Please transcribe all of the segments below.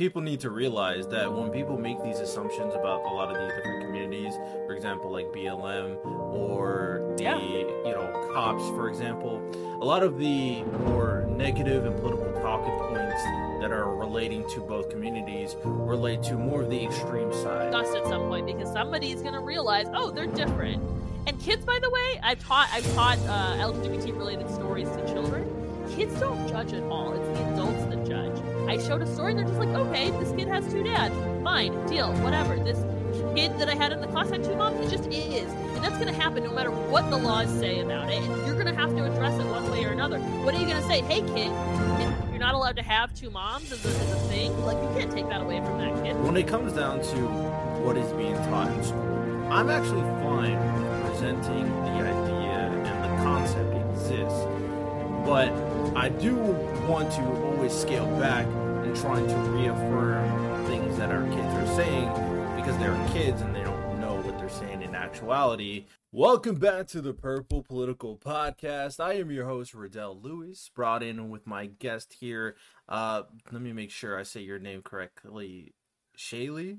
people need to realize that when people make these assumptions about a lot of these different communities, for example, like BLM or the Yeah. you know cops, for example, a lot of the more negative and political talking points that are relating to both communities relate to more of the extreme side. Dust at some point because somebody's gonna realize, oh, they're different. And kids, by the way, I've taught I've taught uh, LGBT related stories to children. Kids don't judge at all. It's the adults that judge. I showed a story, they're just like, okay, this kid has two dads. Fine, deal, whatever. This kid that I had in the class had two moms. It just is. And that's gonna happen no matter what the laws say about it. And you're gonna have to address it one way or another. What are you gonna say? Hey kid, you're not allowed to have two moms as a, as a thing? Like you can't take that away from that kid. when it comes down to what is being taught in school, I'm actually fine with presenting the idea and the concept exists, but I do want to always scale back and trying to reaffirm things that our kids are saying because they're kids and they don't know what they're saying in actuality. Welcome back to the Purple Political Podcast. I am your host, Riddell Lewis, brought in with my guest here. Uh, let me make sure I say your name correctly. Shaylee?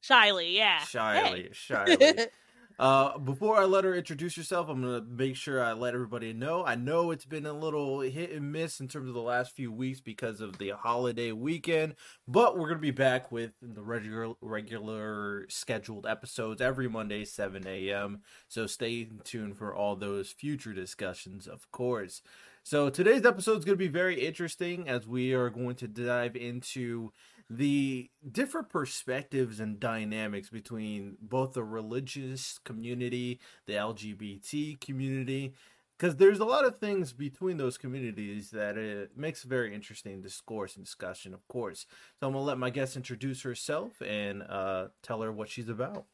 Shyly, yeah. Shyly, Hey. shyly. Uh, before I let her introduce herself, I'm gonna make sure I let everybody know. I know it's been a little hit and miss in terms of the last few weeks because of the holiday weekend, but we're gonna be back with the regular, regular scheduled episodes every Monday, 7 a.m. So stay tuned for all those future discussions, of course. So today's episode is to be very interesting as we are going to dive into the different perspectives and dynamics between both the religious community, the LGBT community, because there's a lot of things between those communities that it makes a very interesting discourse and discussion, of course. So I'm gonna let my guest introduce herself and uh, tell her what she's about.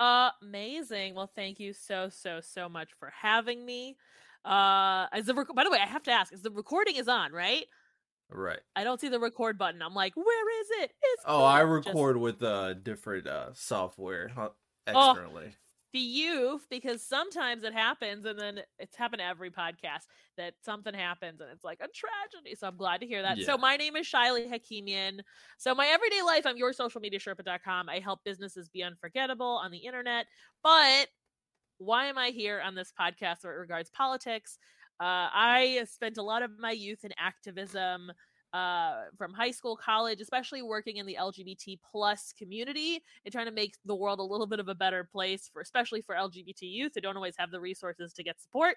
Amazing. Well, thank you so so so much for having me. Uh, is the rec- by the way, I have to ask: is the recording is on? Right? Right. I don't see the record button. I'm like, where is it? It's Oh, I on. Just record with uh, different uh, software Oh. externally. the youth because sometimes it happens, and then it's happened to every podcast that something happens and it's like a tragedy. So I'm glad to hear that. Yeah. So my name is Shaily Hakimian. So my everyday life, I'm your social media Sherpa.com. I help businesses be unforgettable on the internet, but why am I here on this podcast where it regards politics? Uh, I spent a lot of my youth in activism uh, from high school, college, especially working in the LGBT plus community and trying to make the world a little bit of a better place for, especially for LGBT youth who don't always have the resources to get support.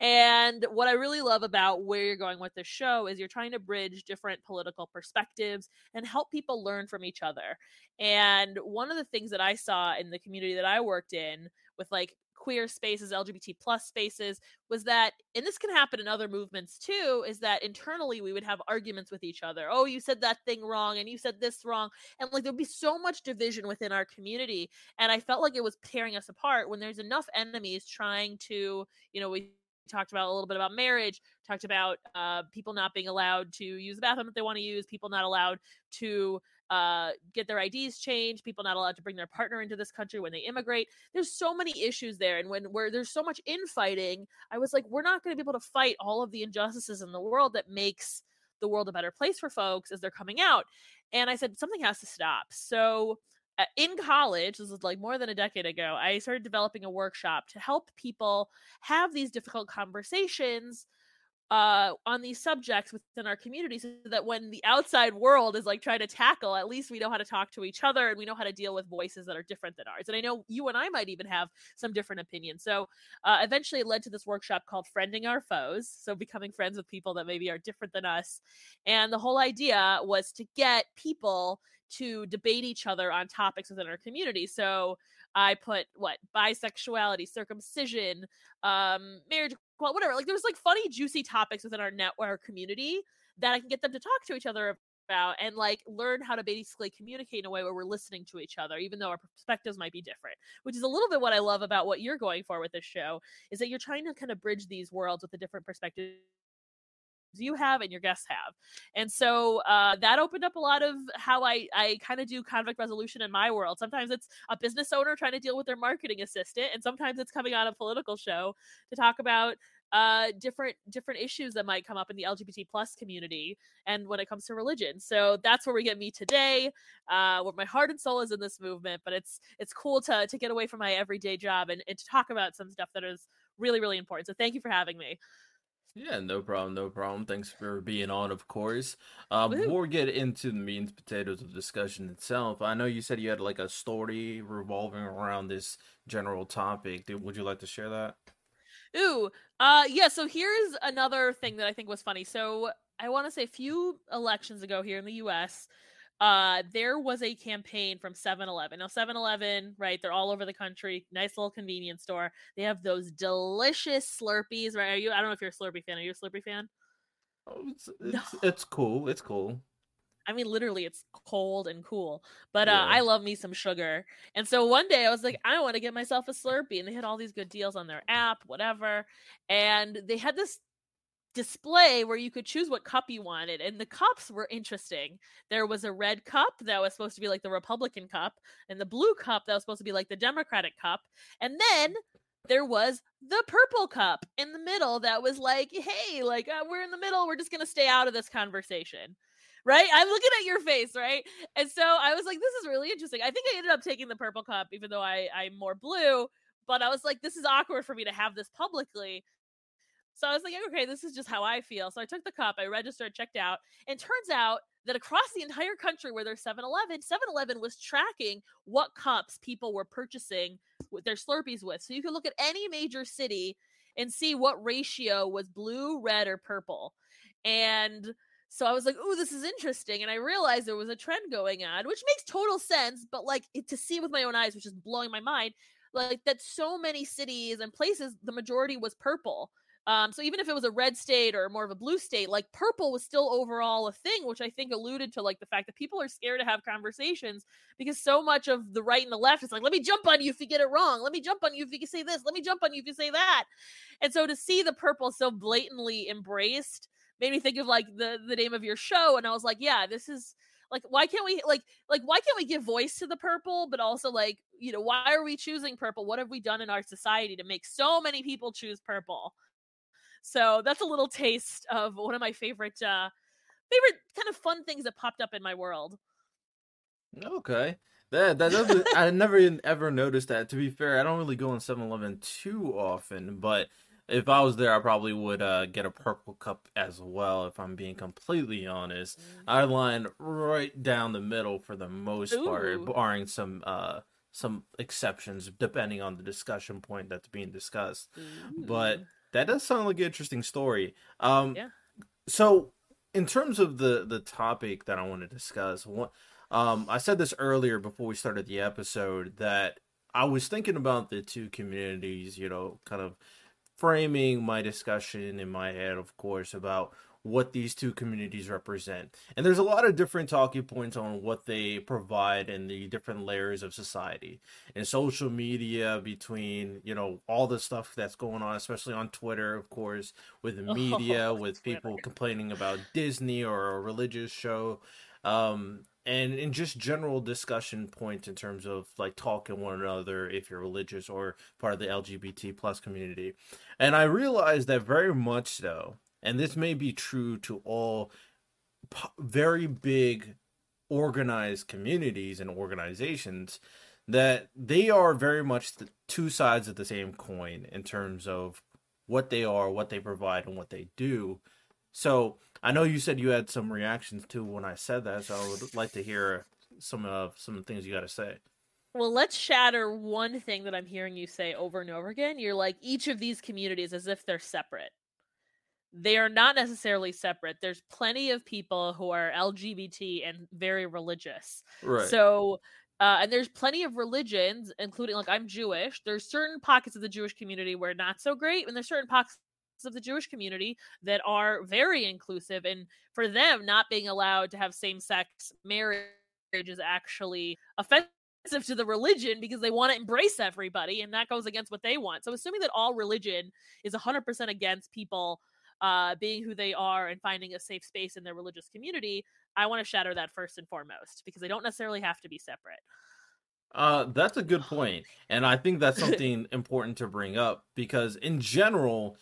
And what I really love about where you're going with this show is you're trying to bridge different political perspectives and help people learn from each other. And one of the things that I saw in the community that I worked in with like queer spaces lgbt plus spaces was that and this can happen in other movements too is that internally we would have arguments with each other oh you said that thing wrong and you said this wrong and like there'd be so much division within our community and i felt like it was tearing us apart when there's enough enemies trying to you know we talked about a little bit about marriage talked about uh, people not being allowed to use the bathroom that they want to use people not allowed to uh, get their IDs changed, people not allowed to bring their partner into this country when they immigrate. There's so many issues there. And when where there's so much infighting, I was like, we're not going to be able to fight all of the injustices in the world that makes the world a better place for folks as they're coming out. And I said, something has to stop. So uh, in college, this was like more than a decade ago, I started developing a workshop to help people have these difficult conversations uh on these subjects within our community so that when the outside world is like trying to tackle at least we know how to talk to each other and we know how to deal with voices that are different than ours. And i know you and i might even have some different opinions. So uh, eventually it led to this workshop called friending our foes so becoming friends with people that maybe are different than us. And the whole idea was to get people to debate each other on topics within our community. So i put what bisexuality circumcision um marriage well, whatever. Like there's like funny, juicy topics within our network community that I can get them to talk to each other about and like learn how to basically communicate in a way where we're listening to each other, even though our perspectives might be different. Which is a little bit what I love about what you're going for with this show, is that you're trying to kind of bridge these worlds with the different perspectives you have and your guests have. And so uh, that opened up a lot of how i i kind of do conflict resolution in my world. Sometimes it's a business owner trying to deal with their marketing assistant and sometimes it's coming on a political show to talk about uh different different issues that might come up in the lgbt plus community and when it comes to religion. So that's where we get me today uh where my heart and soul is in this movement but it's it's cool to to get away from my everyday job and, and to talk about some stuff that is really really important. So thank you for having me yeah, no problem, no problem. Thanks for being on, of course. Uh, before we get into the meat and potatoes of discussion itself, I know you said you had like a story revolving around this general topic. Would you like to share that? Ooh, uh, yeah. So here's another thing that I think was funny. So I want to say a few elections ago here in the U.S., uh there was a campaign from 7-Eleven. Now 7-Eleven, right? They're all over the country. Nice little convenience store. They have those delicious Slurpees, right? Are you I don't know if you're a Slurpee fan. Are you a Slurpee fan? Oh, it's it's, no. it's cool. It's cool. I mean, literally, it's cold and cool. But uh, yeah. I love me some sugar. And so one day I was like, I want to get myself a Slurpee. And they had all these good deals on their app, whatever. And they had this display where you could choose what cup you wanted and the cups were interesting. There was a red cup that was supposed to be like the republican cup and the blue cup that was supposed to be like the democratic cup and then there was the purple cup in the middle that was like hey like uh, we're in the middle we're just gonna stay out of this conversation right? I'm looking at your face right? And so i was like this is really interesting. I think i ended up taking the purple cup even though i i'm more blue but i was like this is awkward for me to have this publicly so I was like, okay, this is just how I feel. So I took the cup, I registered, checked out, and turns out that across the entire country where there's 7-Eleven, 7-Eleven was tracking what cups people were purchasing with their Slurpees with. So you could look at any major city and see what ratio was blue, red, or purple. And so I was like, "Ooh, this is interesting," and I realized there was a trend going on, which makes total sense. But like it, to see with my own eyes, which is blowing my mind, like that so many cities and places, the majority was purple. Um, so even if it was a red state or more of a blue state, like purple was still overall a thing, which I think alluded to like the fact that people are scared to have conversations because so much of the right and the left is like, let me jump on you if you get it wrong. Let me jump on you if you say this. Let me jump on you if you say that. And so to see the purple so blatantly embraced made me think of like the the name of your show, and I was like, yeah, this is like why can't we like like why can't we give voice to the purple but also like you know why are we choosing purple what have we done in our society to make so many people choose purple so that's a little taste of one of my favorite uh favorite kind of fun things that popped up in my world. Okay. That that I never even ever noticed that. To be fair, I don't really go in 7-Eleven too often, but if I was there, I probably would uh, get a purple cup as well. If I'm being completely honest, mm-hmm. I line right down the middle for the most Ooh. part, barring some uh, some exceptions depending on the discussion point that's being discussed. Ooh. But that does sound like an interesting story. Um, yeah. So, in terms of the the topic that I want to discuss, what, um, I said this earlier before we started the episode that I was thinking about the two communities. You know, kind of framing my discussion in my head, of course, about what these two communities represent. And there's a lot of different talking points on what they provide in the different layers of society. And social media between, you know, all the stuff that's going on, especially on Twitter, of course, with the media, oh, with people complaining about Disney or a religious show. Um, and in just general discussion points in terms of like talking one another if you're religious or part of the lgbt plus community and i realized that very much so and this may be true to all very big organized communities and organizations that they are very much the two sides of the same coin in terms of what they are, what they provide, and what they do. So I know you said you had some reactions to when I said that, so I would like to hear some of some things you got to say. Well, let's shatter one thing that I'm hearing you say over and over again. You're like each of these communities as if they're separate they are not necessarily separate. There's plenty of people who are LGBT and very religious. Right. So, uh, and there's plenty of religions, including like I'm Jewish. There's certain pockets of the Jewish community where not so great, and there's certain pockets of the Jewish community that are very inclusive. And for them, not being allowed to have same sex marriage is actually offensive to the religion because they want to embrace everybody, and that goes against what they want. So, assuming that all religion is 100% against people uh, being who they are and finding a safe space in their religious community, I want to shatter that first and foremost because they don't necessarily have to be separate. Uh, that's a good point, and I think that's something important to bring up because, in general,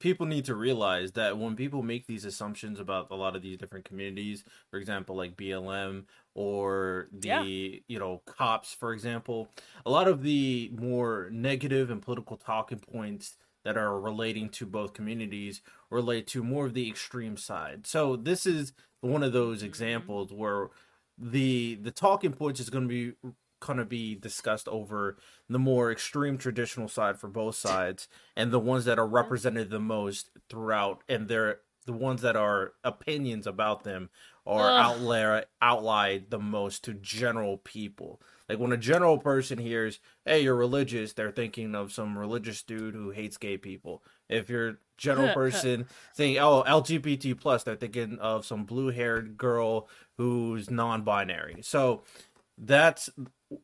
people need to realize that when people make these assumptions about a lot of these different communities, for example, like BLM or the Yeah. you know cops, for example, a lot of the more negative and political talking points that are relating to both communities relate to more of the extreme side. So this is one of those Mhm. examples where the the talking points is going to be going to be discussed over the more extreme traditional side for both sides and the ones that are represented the most throughout and they're the ones that are opinions about them are outlier outlied the most to general people like when a general person hears hey you're religious they're thinking of some religious dude who hates gay people. If you're a general person saying oh lgbt plus they're thinking of some blue haired girl who's non-binary. So that's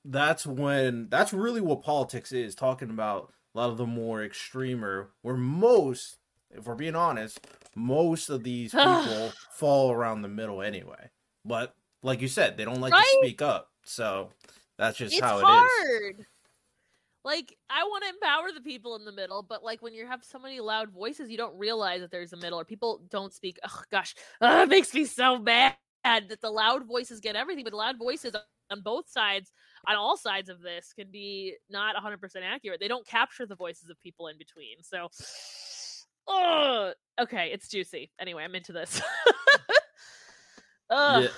that's when that's really what politics is talking about a lot of the more extremer where most if we're being honest most of these people fall around the middle anyway. But like you said they don't like Right? to speak up so that's just it's how it is It's hard. Like I want to empower the people in the middle, but like when you have so many loud voices, you don't realize that there's a middle, or people don't speak. Oh gosh, it makes me so mad that the loud voices get everything, but the loud voices on both sides, on all sides of this, can be not 100% accurate. They don't capture the voices of people in between. So, oh, okay, it's juicy. Anyway, I'm into this. Ugh. Yeah.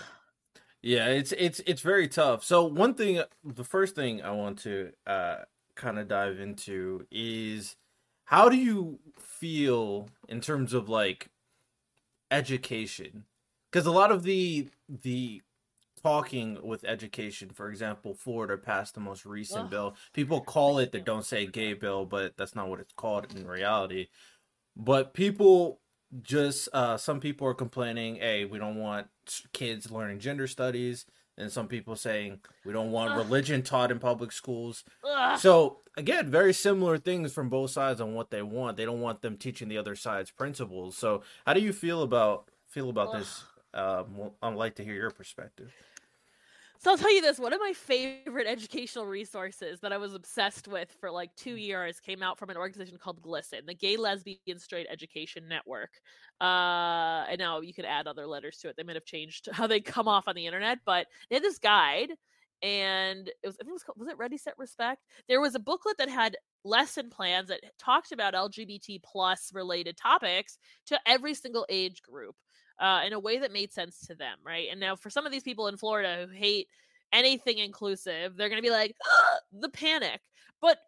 Yeah, it's it's it's very tough. So one thing the first thing I want to uh kind of dive into is how do you feel in terms of like education? Cuz a lot of the the talking with education, for example, Florida passed the most recent bill. People call it the don't say gay bill, but that's not what it's called in reality. But people just uh some people are complaining hey we don't want kids learning gender studies and some people saying we don't want Ugh. religion taught in public schools. Ugh. so again very similar things from both sides on what they want. They don't want them teaching the other side's principles. So how do you feel about feel about this? Um i'd like to hear your perspective So I'll tell you this: one of my favorite educational resources that I was obsessed with for like two years came out from an organization called GLSEN, the Gay Lesbian Straight Education Network. Uh, and now you could add other letters to it. They might have changed how they come off on the internet, but they had this guide, and it was I think it was called, was it Ready Set Respect? There was a booklet that had lesson plans that talked about LGBT plus related topics to every single age group uh, in a way that made sense to them, right? And now for some of these people in Florida who hate anything inclusive, they're going to be like, "Ugh," the panic. But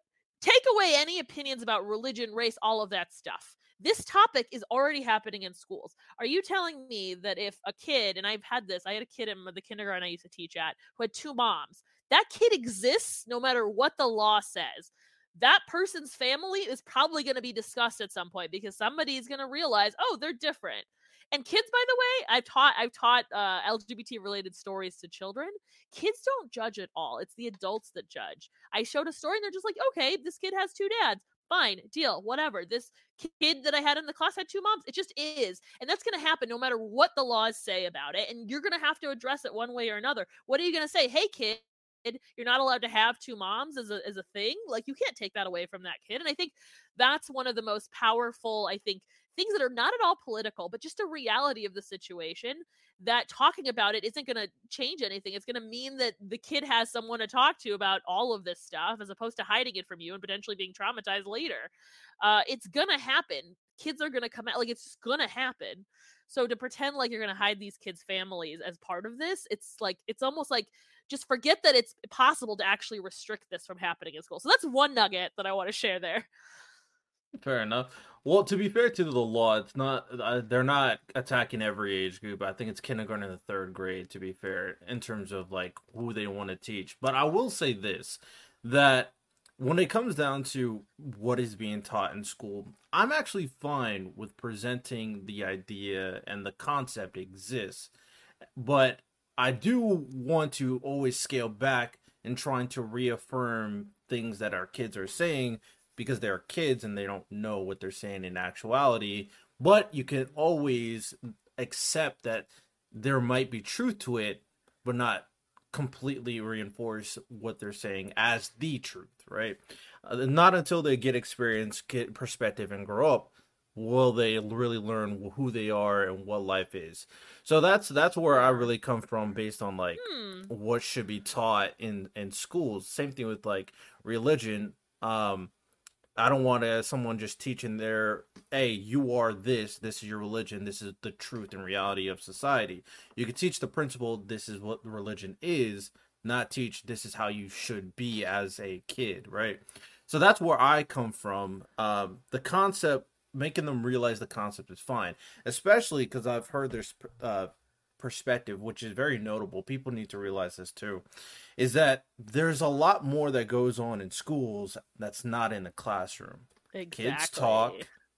take away any opinions about religion, race, all of that stuff. This topic is already happening in schools. Are you telling me that if a kid, and I've had this, I had a kid in the kindergarten I used to teach at who had two moms, that kid exists no matter what the law says. That person's family is probably going to be discussed at some point because somebody is going to realize, oh, they're different. And kids, by the way, I've taught I've taught uh, LGBT related stories to children. Kids don't judge at all. It's the adults that judge. I showed a story and they're just like, okay, this kid has two dads. Fine, deal, whatever. This kid that I had in the class had two moms. It just is. And that's going to happen no matter what the laws say about it. And you're going to have to address it one way or another. What are you going to say? Hey, kid, you're not allowed to have two moms as a, as a thing. Like, you can't take that away from that kid. And I think that's one of the most powerful, I think, things that are not at all political, but just a reality of the situation that talking about it isn't going to change anything. It's going to mean that the kid has someone to talk to about all of this stuff as opposed to hiding it from you and potentially being traumatized later. Uh, it's going to happen. Kids are going to come out, like, it's going to happen. So to pretend like you're going to hide these kids' families as part of this, it's like, it's almost like, just forget that it's possible to actually restrict this from happening in school. So that's one nugget that I want to share there. Fair enough. Well, to be fair to the law, it's not. Uh, they're not attacking every age group. I think it's kindergarten and the third grade. To be fair, in terms of like who they want to teach. But I will say this: that when it comes down to what is being taught in school, I'm actually fine with presenting the idea and the concept exists. But I do want to always scale back and trying to reaffirm things that our kids are saying because they're kids and they don't know what they're saying in actuality. But you can always accept that there might be truth to it, but not completely reinforce what they're saying as the truth, right? Uh, not until they get experience, get perspective, and grow up will they really learn who they are and what life is. So that's that's where I really come from based on like Hmm. what should be taught in in schools. Same thing with like religion. Um I don't want to someone just teaching their, hey, you are this. This is your religion. This is the truth and reality of society. You can teach the principle. This is what the religion is. Not teach this is how you should be as a kid, right? So that's where I come from. Um, the concept, making them realize the concept is fine, especially because I've heard their sp- uh, perspective, which is very notable. People need to realize this too, is that there's a lot more that goes on in schools that's not in the classroom. Exactly. Kids talk,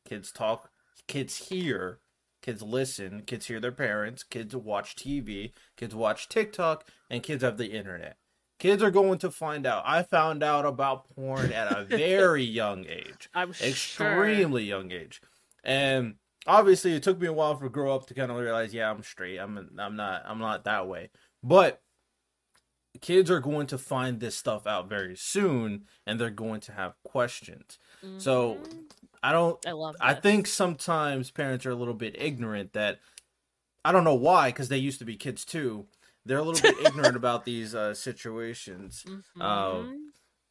kids talk, kids hear, kids listen, kids hear their parents, kids watch TV, kids watch TikTok, and kids have the internet. Kids are going to find out. I found out about porn at a very young age I'm sure. extremely young age and obviously it took me a while for grow up to kind of realize yeah i'm straight i'm i'm not i'm not that way but kids are going to find this stuff out very soon and they're going to have questions so Mhm. i don't I love. i think sometimes parents are a little bit ignorant that i don't know why because they used to be kids too they're a little bit ignorant about these uh, situations uh, Mhm.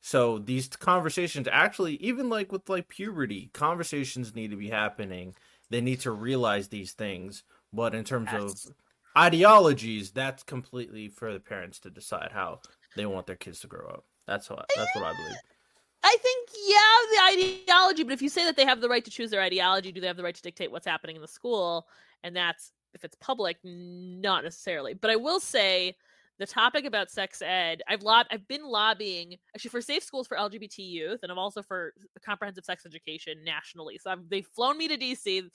so these conversations actually, even like with like puberty, conversations need to be happening. They need to realize these things. But in terms Yes. of ideologies, that's completely for the parents to decide how they want their kids to grow up. That's what that's what I believe. I think yeah, the ideology. But if you say that they have the right to choose their ideology, do they have the right to dictate what's happening in the school? And that's if it's public, not necessarily. But I will say the topic about sex ed. I've lob- I've been lobbying actually for safe schools for LGBT youth, and I'm also for comprehensive sex education nationally. So I've, they've flown me to DC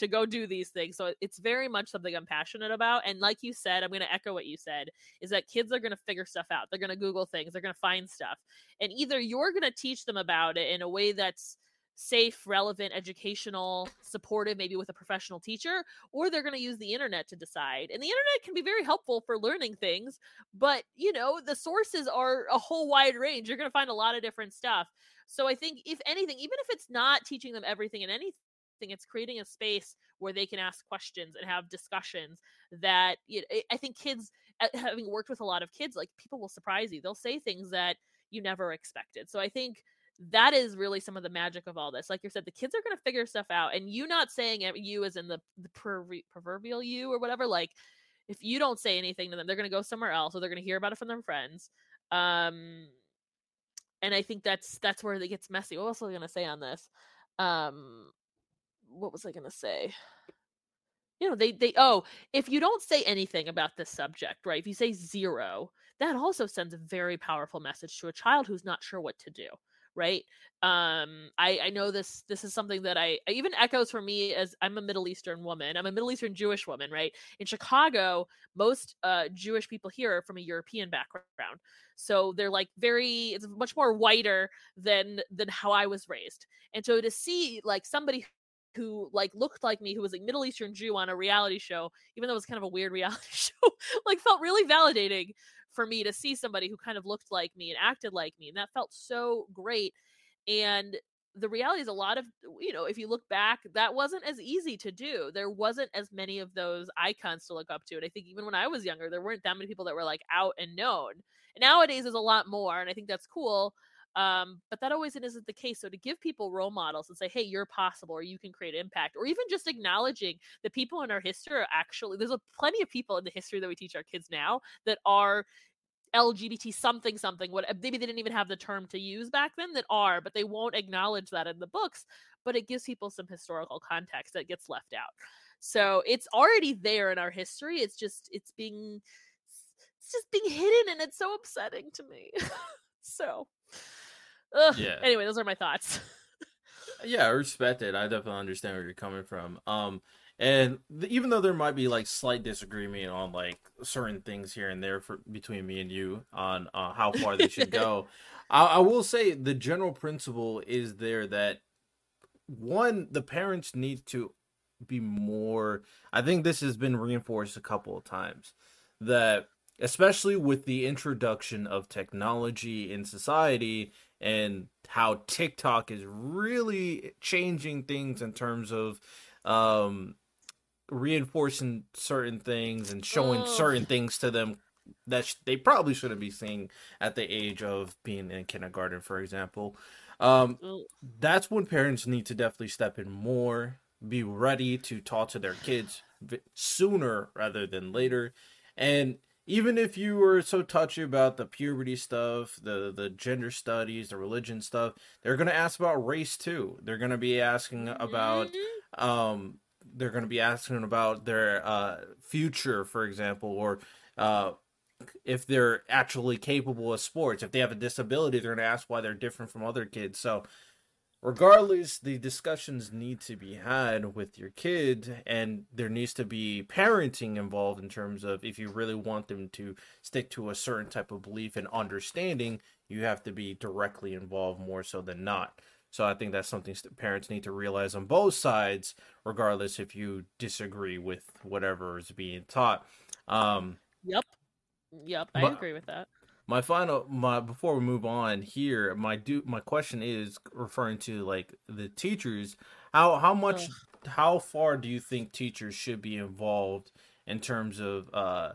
to go do these things. So it's very much something I'm passionate about. And like you said, I'm going to echo what you said is that kids are going to figure stuff out. They're going to Google things. They're going to find stuff. And either you're going to teach them about it in a way that's safe, relevant, educational, supportive, maybe with a professional teacher, or they're going to use the internet to decide. And the internet can be very helpful for learning things, but you know, the sources are a whole wide range. You're going to find a lot of different stuff. So I think if anything, even if it's not teaching them everything and anything, it's creating a space where they can ask questions and have discussions that you know, I think kids uh, having worked with a lot of kids like people will surprise you. They'll say things that you never expected. So I think that is really some of the magic of all this. Like you said, the kids are going to figure stuff out, and you not saying it, you as in the, the proverbial you or whatever. Like if you don't say anything to them, they're going to go somewhere else, or they're going to hear about it from their friends. Um, and I think that's that's where it gets messy. What else was I going to say on this? Um, what was I going to say? you know they they oh if you don't say anything about this subject right if you say zero that also sends a very powerful message to a child who's not sure what to do right um i i know this this is something that i I even echoes for me as i'm a middle eastern woman i'm a middle eastern jewish woman right in chicago most uh jewish people here are from a european background so they're like very it's much more whiter than than how i was raised and so to see like somebody who like looked like me who was a middle eastern jew on a reality show even though it was kind of a weird reality show like felt really validating for me to see somebody who kind of looked like me and acted like me and that felt so great. And the reality is a lot of you know if you look back that wasn't as easy to do. There wasn't as many of those icons to look up to and i think even when i was younger there weren't that many people that were like out and known. Nowadays there's a lot more and i think that's cool um, but that always isn't the case. So to give people role models and say, "Hey, you're possible," or you can create impact, or even just acknowledging the people in our history are actually there's a plenty of people in the history that we teach our kids now that are LGBT something something. What maybe they didn't even have the term to use back then that are, but they won't acknowledge that in the books. But it gives people some historical context that gets left out. So it's already there in our history. It's just it's being it's just being hidden, and it's so upsetting to me. so. Ugh. Yeah. Anyway, those are my thoughts. Yeah, I respect it. I definitely understand where you're coming from. Um, and th- even though there might be like slight disagreement on like certain things here and there for between me and you on uh, how far they should go, I, I will say the general principle is there that one, the parents need to be more. I think this has been reinforced a couple of times that especially with the introduction of technology in society and how TikTok is really changing things in terms of um, reinforcing certain things and showing certain things to them that sh- they probably shouldn't be seeing at the age of being in kindergarten, for example. Um, that's when parents need to definitely step in more, be ready to talk to their kids v- sooner rather than later. And even if you were so touchy about the puberty stuff, the the gender studies, the religion stuff, they're going to ask about race too. They're going to be asking about Mhm. um they're going to be asking about their uh future for example or uh if they're actually capable of sports if they have a disability they're going to ask why they're different from other kids so regardless the discussions need to be had with your kid and there needs to be parenting involved in terms of if you really want them to stick to a certain type of belief and understanding you have to be directly involved more so than not so I think that's something parents need to realize on both sides, regardless if you disagree with whatever is being taught. Um, Yep. Yep. I But- agree with that. My final, my before we move on here, my do my question is referring to like the teachers. How how much, how far do you think teachers should be involved in terms of uh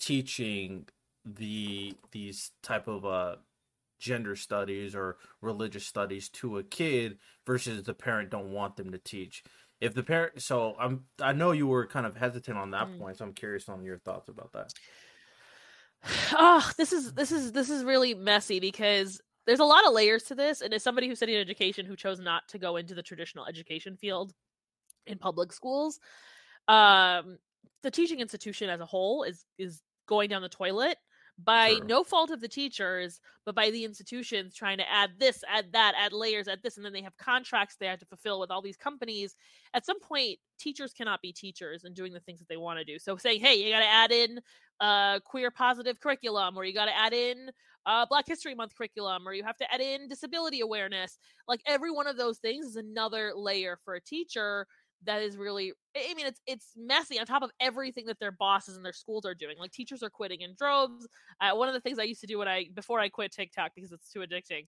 teaching the these type of uh gender studies or religious studies to a kid versus the parent don't want them to teach if the parent so i'm i know you were kind of hesitant on that Mm. point so i'm curious on your thoughts about that oh this is this is this is really messy because there's a lot of layers to this and as somebody who studied education who chose not to go into the traditional education field in public schools um the teaching institution as a whole is is going down the toilet by Sure. no fault of the teachers but by the institutions trying to add this add that add layers add this and then they have contracts they have to fulfill with all these companies at some point teachers cannot be teachers and doing the things that they want to do so saying hey you got to add in uh queer positive curriculum or you got to add in uh black history month curriculum or you have to add in disability awareness like every one of those things is another layer for a teacher that is really i mean it's it's messy on top of everything that their bosses and their schools are doing like teachers are quitting in droves. Uh, one of the things i used to do when i before i quit tiktok because it's too addicting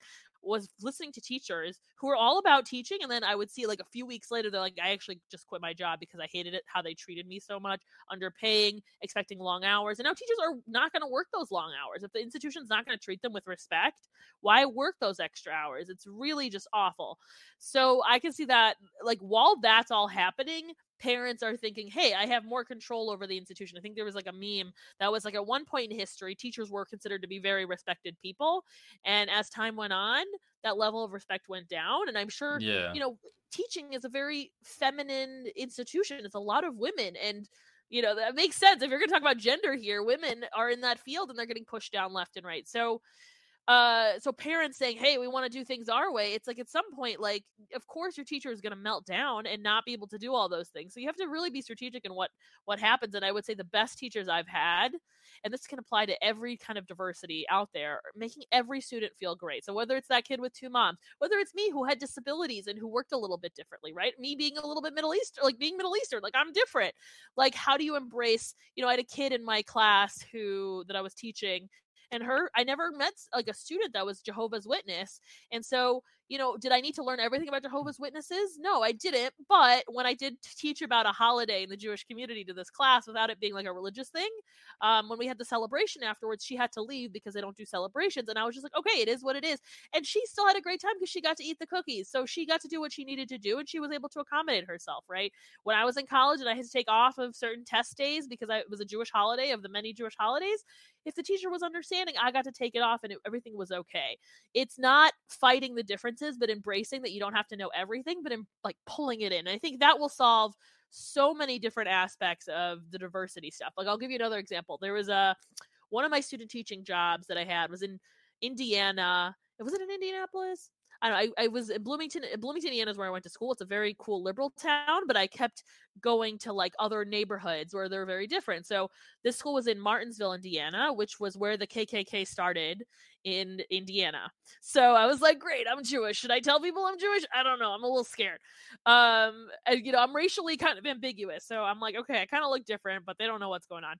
was listening to teachers who were all about teaching and then i would see like a few weeks later they're like i actually just quit my job because i hated it how they treated me so much underpaying expecting long hours and now teachers are not going to work those long hours. If the institution's not going to treat them with respect why work those extra hours? It's really just awful. So i can see that like while that's all happening parents are thinking hey i have more control over the institution i think there was like a meme that was like at one point in history teachers were considered to be very respected people and as time went on that level of respect went down and i'm sure Yeah. you know teaching is a very feminine institution it's a lot of women and you know that makes sense if you're going to talk about gender here women are in that field and they're getting pushed down left and right so uh so parents saying hey we want to do things our way it's like at some point like of course your teacher is going to melt down and not be able to do all those things so you have to really be strategic in what what happens and i would say the best teachers i've had and this can apply to every kind of diversity out there making every student feel great so whether it's that kid with two moms whether it's me who had disabilities and who worked a little bit differently right? Me being a little bit middle eastern like being middle eastern like i'm different. Like how do you embrace you know i had a kid in my class who that i was teaching and her i never met like a student that was jehovah's witness and so you know did i need to learn everything about jehovah's witnesses? No i didn't but when i did teach about a holiday in the jewish community to this class without it being like a religious thing um, when we had the celebration afterwards she had to leave because they don't do celebrations and i was just like okay it is what it is. And she still had a great time because she got to eat the cookies so she got to do what she needed to do and she was able to accommodate herself right? When i was in college and i had to take off of certain test days because I, it was a jewish holiday of the many jewish holidays if the teacher was understanding, I got to take it off and it, everything was okay. It's not fighting the differences, but embracing that you don't have to know everything, but in, like pulling it in. I think that will solve so many different aspects of the diversity stuff. Like I'll give you another example. There was a one of my student teaching jobs that I had was in Indiana. It was it in Indianapolis? I know. I, I was in Bloomington. Bloomington, Indiana is where I went to school. It's a very cool liberal town, but I kept going to like other neighborhoods where they're very different. So this school was in Martinsville, Indiana, which was where the KKK started in Indiana. So I was like, great, I'm Jewish. Should I tell people I'm Jewish? I don't know. I'm a little scared. Um, and, you know, I'm racially kind of ambiguous. So I'm like, okay, I kind of look different, but they don't know what's going on.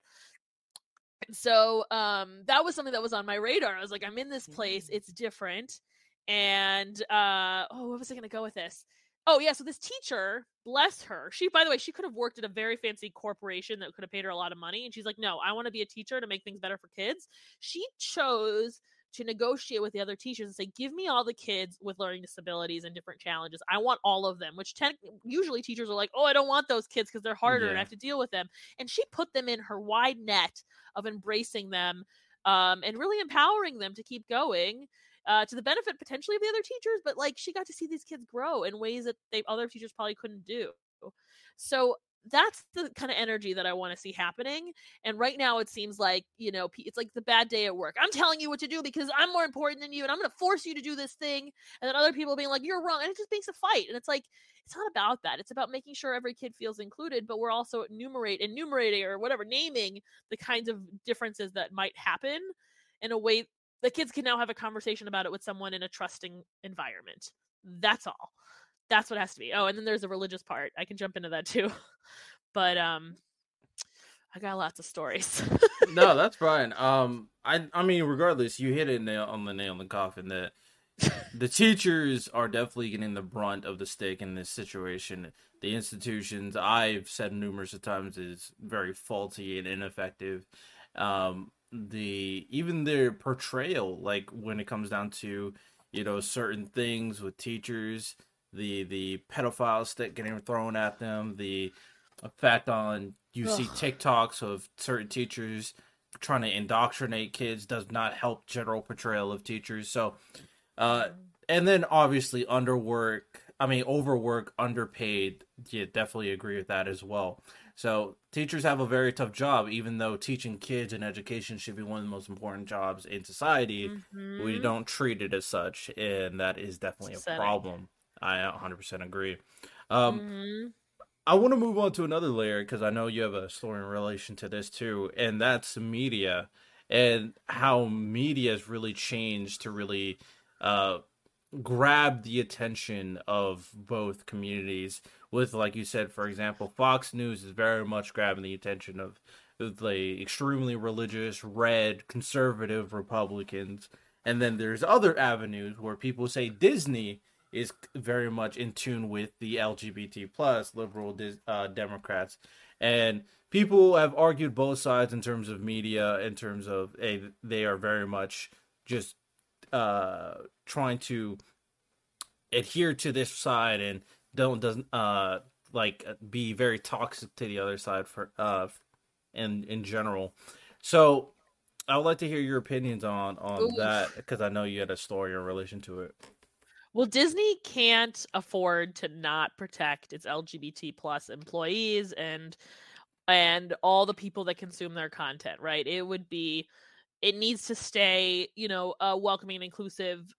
so um that was something that was on my radar. I was like, I'm in this place, Mm. it's different. And uh oh, what was I gonna go with this? Oh yeah, so this teacher, bless her. She by the way, she could have worked at a very fancy corporation that could have paid her a lot of money. And she's like, No, I want to be a teacher to make things better for kids. She chose to negotiate with the other teachers and say, "Give me all the kids with learning disabilities and different challenges. I want all of them." Which ten- usually teachers are like, "Oh, I don't want those kids because they're harder and I have to deal with them." And she put them in her wide net of embracing them um, and really empowering them to keep going. Uh, to the benefit potentially of the other teachers, but like she got to see these kids grow in ways that they other teachers probably couldn't do. So that's the kind of energy that I want to see happening. And right now, it seems like you know it's like the bad day at work. I'm telling you what to do because I'm more important than you, and I'm going to force you to do this thing. And then other people being like, "You're wrong," and it just makes a fight. And it's like it's not about that. It's about making sure every kid feels included, but we're also enumerate enumerating or whatever naming the kinds of differences that might happen in a way the kids can now have a conversation about it with someone in a trusting environment. That's all. That's what has to be. Oh, and then there's a religious part. I can jump into that too. But um I got lots of stories. no, that's fine. Um, I I mean, regardless, you hit it nail on the nail in the coffin that the teachers are definitely getting the brunt of the stick in this situation. The institutions I've said numerous of times is very faulty and ineffective. Um, the even their portrayal, like when it comes down to you know certain things with teachers, the the pedophile stick getting thrown at them, the effect on you see Ugh. TikToks of certain teachers trying to indoctrinate kids does not help general portrayal of teachers. So, uh, and then obviously underwork. I mean, overwork, underpaid. Yeah, definitely agree with that as well. So teachers have a very tough job, even though teaching kids and education should be one of the most important jobs in society. We Mhm. don't treat it as such, and that is definitely a problem. I 100% agree. Um, Mhm. I want to move on to another layer because I know you have a story in relation to this too, and that's media and how media has really changed to really uh, grab the attention of both communities. With, like you said, for example, Fox News is very much grabbing the attention of the extremely religious, red, conservative Republicans. And then there's other avenues where people say Disney is very much in tune with the LGBT plus liberal uh, Democrats, and people have argued both sides in terms of media, in terms of a they are very much just uh, trying to adhere to this side and don't doesn't uh like be very toxic to the other side for uh in in general. So I would like to hear your opinions on on Oof. that because I know you had a story in relation to it. Well, Disney can't afford to not protect its LGBT plus employees and and all the people that consume their content, right? It would be it needs to stay, you know, a welcoming inclusive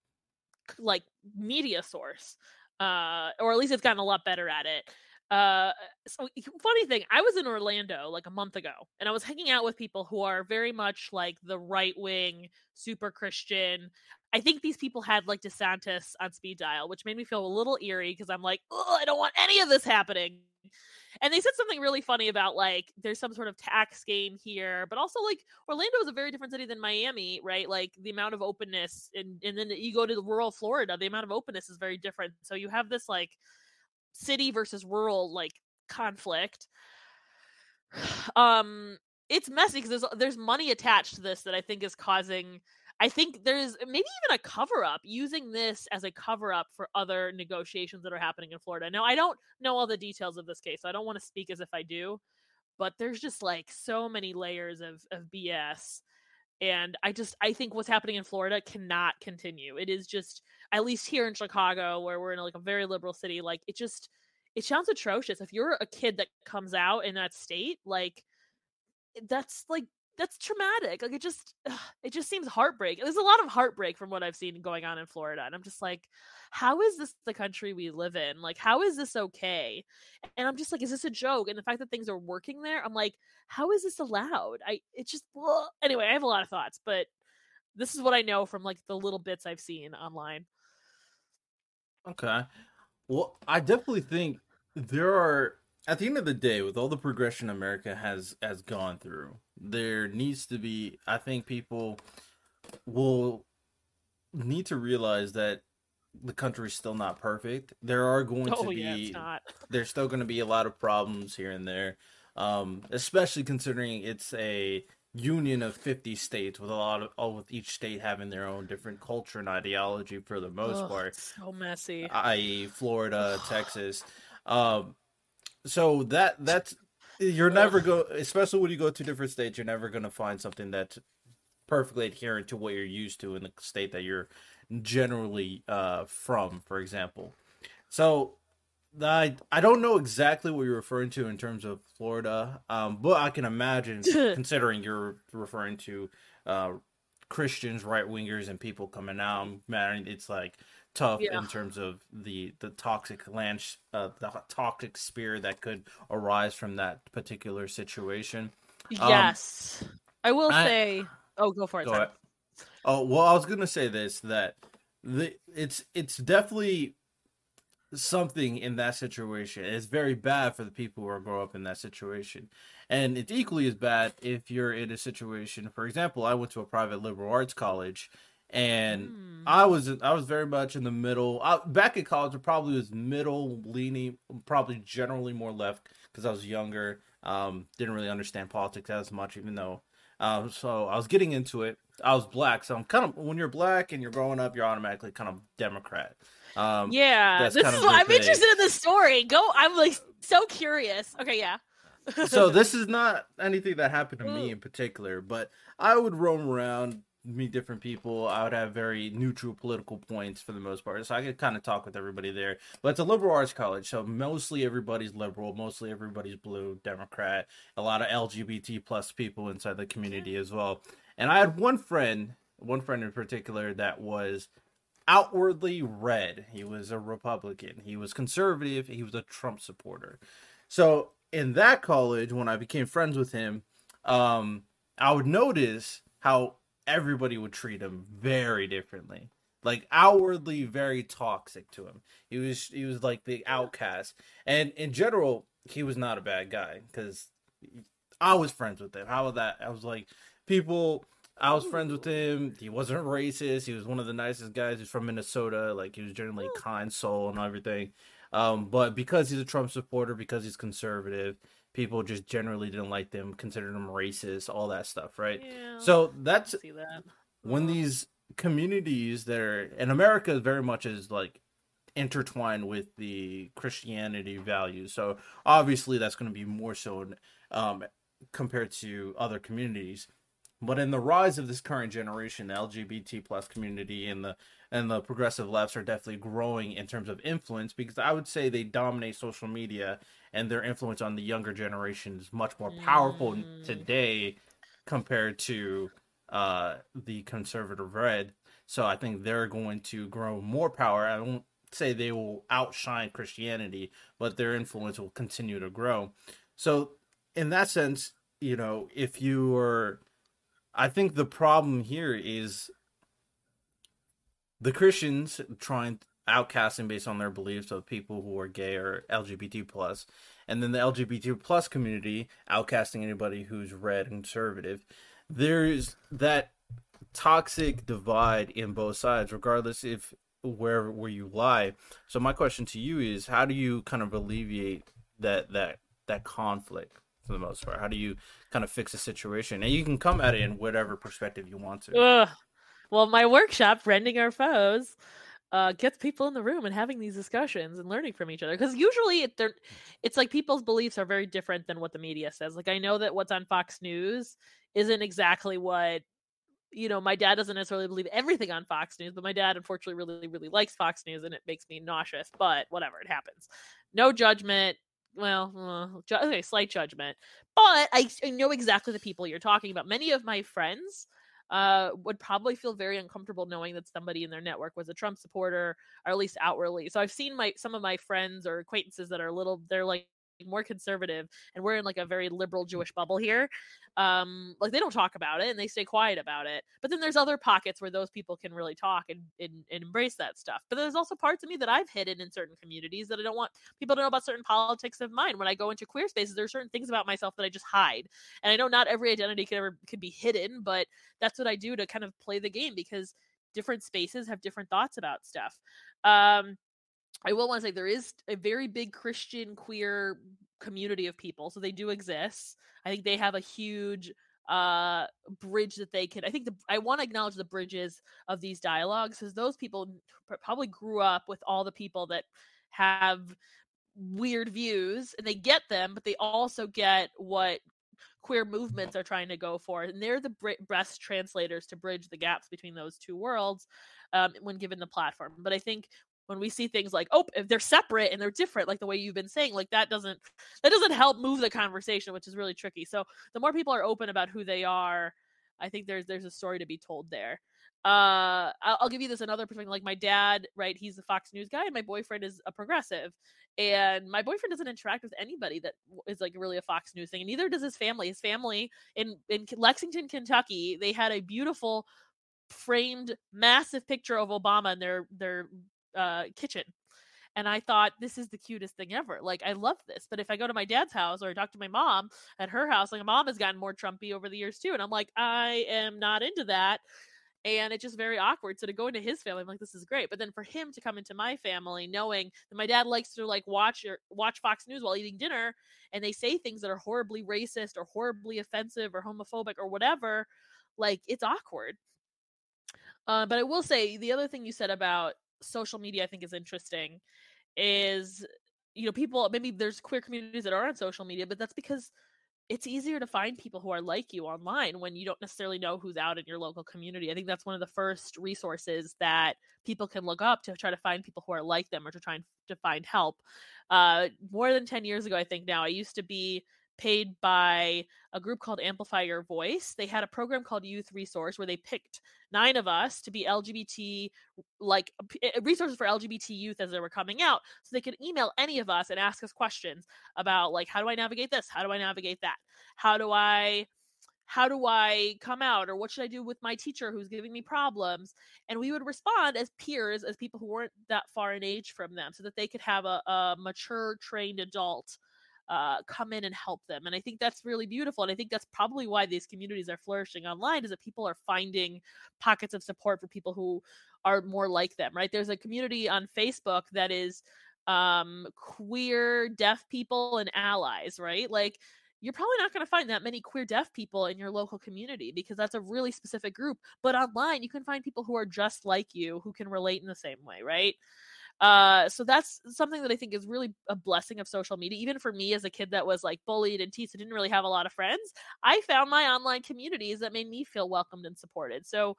like media source. Uh or at least it's gotten a lot better at it. Uh so funny thing, I was in Orlando like a month ago and I was hanging out with people who are very much like the right-wing super Christian I think these people had like DeSantis on speed dial, which made me feel a little eerie because I'm like, oh, I don't want any of this happening. And they said something really funny about like there's some sort of tax game here, but also like Orlando is a very different city than Miami, right? Like the amount of openness, and and then you go to the rural Florida, the amount of openness is very different. So you have this like city versus rural like conflict. Um, it's messy because there's there's money attached to this that I think is causing I think there's uh, maybe even a cover up using this as a cover up for other negotiations that are happening in Florida. Now, I don't know all the details of this case. So I don't want to speak as if I do, but there's just like so many layers of of BS. And I just I think what's happening in Florida cannot continue. It is just at least here in Chicago where we're in like a very liberal city, like it just it sounds atrocious. If you're a kid that comes out in that state, like that's like that's traumatic. Like it just it just seems heartbreak. There's a lot of heartbreak from what I've seen going on in Florida. And I'm just like, how is this the country we live in? Like, how is this okay? And I'm just like, is this a joke? And the fact that things are working there, I'm like, how is this allowed? I it just ugh. anyway, I have a lot of thoughts, but this is what I know from like the little bits I've seen online. Okay. Well, I definitely think there are at the end of the day, with all the progression America has has gone through, there needs to be. I think people will need to realize that the country's still not perfect. There are going Oh to yeah, be not. there's still going to be a lot of problems here and there, um, especially considering it's a union of 50 states with a lot of all with each state having their own different culture and ideology for the most Ugh, part so messy. i.e. Florida, Texas. Um, so that that's you're never go, especially when you go to different states, you're never going to find something that's perfectly adherent to what you're used to in the state that you're generally uh, from, for example. So I I don't know exactly what you're referring to in terms of Florida, um, but I can imagine considering you're referring to uh, Christians, right wingers, and people coming out. Man, it's like tough Yeah. in terms of the the toxic land, uh, the toxic spirit that could arise from that particular situation. Um, yes, I will I- say. Oh, go for it. Go. Oh well, I was gonna say this that the it's it's definitely something in that situation. It's very bad for the people who are grow up in that situation, and it's equally as bad if you're in a situation. For example, I went to a private liberal arts college, and Mm. I was I was very much in the middle. I, back in college, I probably was middle leaning, probably generally more left because I was younger. Um, didn't really understand politics as much, even though. Um, so I was getting into it. I was black, so I'm kind of when you're black and you're growing up, you're automatically kind of Democrat. Um, yeah, this is of what the I'm thing. interested in. The story. Go. I'm like so curious. Okay, yeah. so this is not anything that happened to me in particular, but I would roam around, meet different people. I would have very neutral political points for the most part, so I could kind of talk with everybody there. But it's a liberal arts college, so mostly everybody's liberal, mostly everybody's blue, Democrat. A lot of LGBT plus people inside the community as well. And I had one friend, one friend in particular, that was outwardly red. He was a Republican. He was conservative. He was a Trump supporter. So in that college, when I became friends with him, um, I would notice how everybody would treat him very differently. Like outwardly very toxic to him. He was he was like the outcast. And in general, he was not a bad guy because I was friends with him. How was that? I was like people I was friends with him. He wasn't racist. He was one of the nicest guys. He's from Minnesota. Like he was generally kind soul and everything. Um, but because he's a Trump supporter, because he's conservative, people just generally didn't like them, considered them racist, all that stuff, right? Yeah, So that's that. when these communities that are in America very much is like intertwined with the Christianity values. So obviously that's going to be more so um, compared to other communities. But in the rise of this current generation, the LGBT plus community and the and the progressive lefts are definitely growing in terms of influence because I would say they dominate social media and their influence on the younger generation is much more powerful Mm. today compared to uh, the conservative red. So I think they're going to grow more power. I won't say they will outshine Christianity, but their influence will continue to grow. So in that sense, you know, if you are, I think the problem here is the Christians trying outcasting based on their beliefs of people who are gay or LGBT plus, and then the LGBT plus community outcasting anybody who's red and conservative. There's that toxic divide in both sides, regardless if where where you lie. So my question to you is, how do you kind of alleviate that that that conflict for the most part? How do you kind of fix a situation? And you can come at it in whatever perspective you want to. Ugh. Well, my workshop, Rending Our Foes, uh, gets people in the room and having these discussions and learning from each other. Because usually it, they're, it's like people's beliefs are very different than what the media says. Like, I know that what's on Fox News isn't exactly what, you know, my dad doesn't necessarily believe everything on Fox News, but my dad, unfortunately, really, really likes Fox News and it makes me nauseous. But whatever, it happens. No judgment. Well, okay, slight judgment. But I know exactly the people you're talking about. Many of my friends uh, would probably feel very uncomfortable knowing that somebody in their network was a Trump supporter, or at least outwardly. So I've seen my some of my friends or acquaintances that are little, they're like more conservative and we're in like a very liberal Jewish bubble here. Um, like they don't talk about it and they stay quiet about it. But then there's other pockets where those people can really talk and, and, and embrace that stuff. But there's also parts of me that I've hidden in certain communities that I don't want people to know about certain politics of mine. When I go into queer spaces, there are certain things about myself that I just hide. And I know not every identity could ever could be hidden, but that's what I do to kind of play the game because different spaces have different thoughts about stuff. Um, I will want to say there is a very big Christian queer community of people, so they do exist. I think they have a huge uh bridge that they can i think the i want to acknowledge the bridges of these dialogues because those people probably grew up with all the people that have weird views and they get them but they also get what queer movements are trying to go for and they're the best translators to bridge the gaps between those two worlds um, when given the platform but i think when we see things like oh if they're separate and they're different like the way you've been saying like that doesn't that doesn't help move the conversation which is really tricky. So the more people are open about who they are i think there's there's a story to be told there. Uh I'll, I'll give you this another perspective like my dad right he's a fox news guy and my boyfriend is a progressive and my boyfriend doesn't interact with anybody that is like really a fox news thing and neither does his family. His family in in lexington kentucky they had a beautiful framed massive picture of obama in their their uh, kitchen. And I thought, this is the cutest thing ever. Like, I love this. But if I go to my dad's house or I talk to my mom at her house, like, my mom has gotten more Trumpy over the years too. And I'm like, I am not into that. And it's just very awkward. So to go into his family, I'm like, this is great. But then for him to come into my family, knowing that my dad likes to like watch or watch Fox News while eating dinner, and they say things that are horribly racist or horribly offensive or homophobic or whatever, like it's awkward. Uh, but I will say the other thing you said about social media I think is interesting is you know people maybe there's queer communities that are on social media but that's because it's easier to find people who are like you online when you don't necessarily know who's out in your local community. I think that's one of the first resources that people can look up to try to find people who are like them or to try and to find help. Uh, more than 10 years ago, I think now, I used to be paid by a group called Amplify Your Voice. They had a program called Youth Resource where they picked nine of us to be LGBT, like eh, resources for LGBT youth as they were coming out. So they could email any of us and ask us questions about, like, how do I navigate this? How do I navigate that? How do I how do I come out or what should I do with my teacher who's giving me problems? And we would respond as peers, as people who weren't that far in age from them, so that they could have a, a mature, trained adult uh, come in and help them. And I think that's really beautiful. And I think that's probably why these communities are flourishing online is that people are finding pockets of support for people who are more like them, right? There's a community on Facebook that is um, queer, deaf people and allies, right? Like, you're probably not going to find that many queer deaf people in your local community because that's a really specific group. But online, you can find people who are just like you who can relate in the same way, right? Uh, so that's something that I think is really a blessing of social media. Even for me as a kid that was like bullied and teased, I didn't really have a lot of friends. I found my online communities that made me feel welcomed and supported. So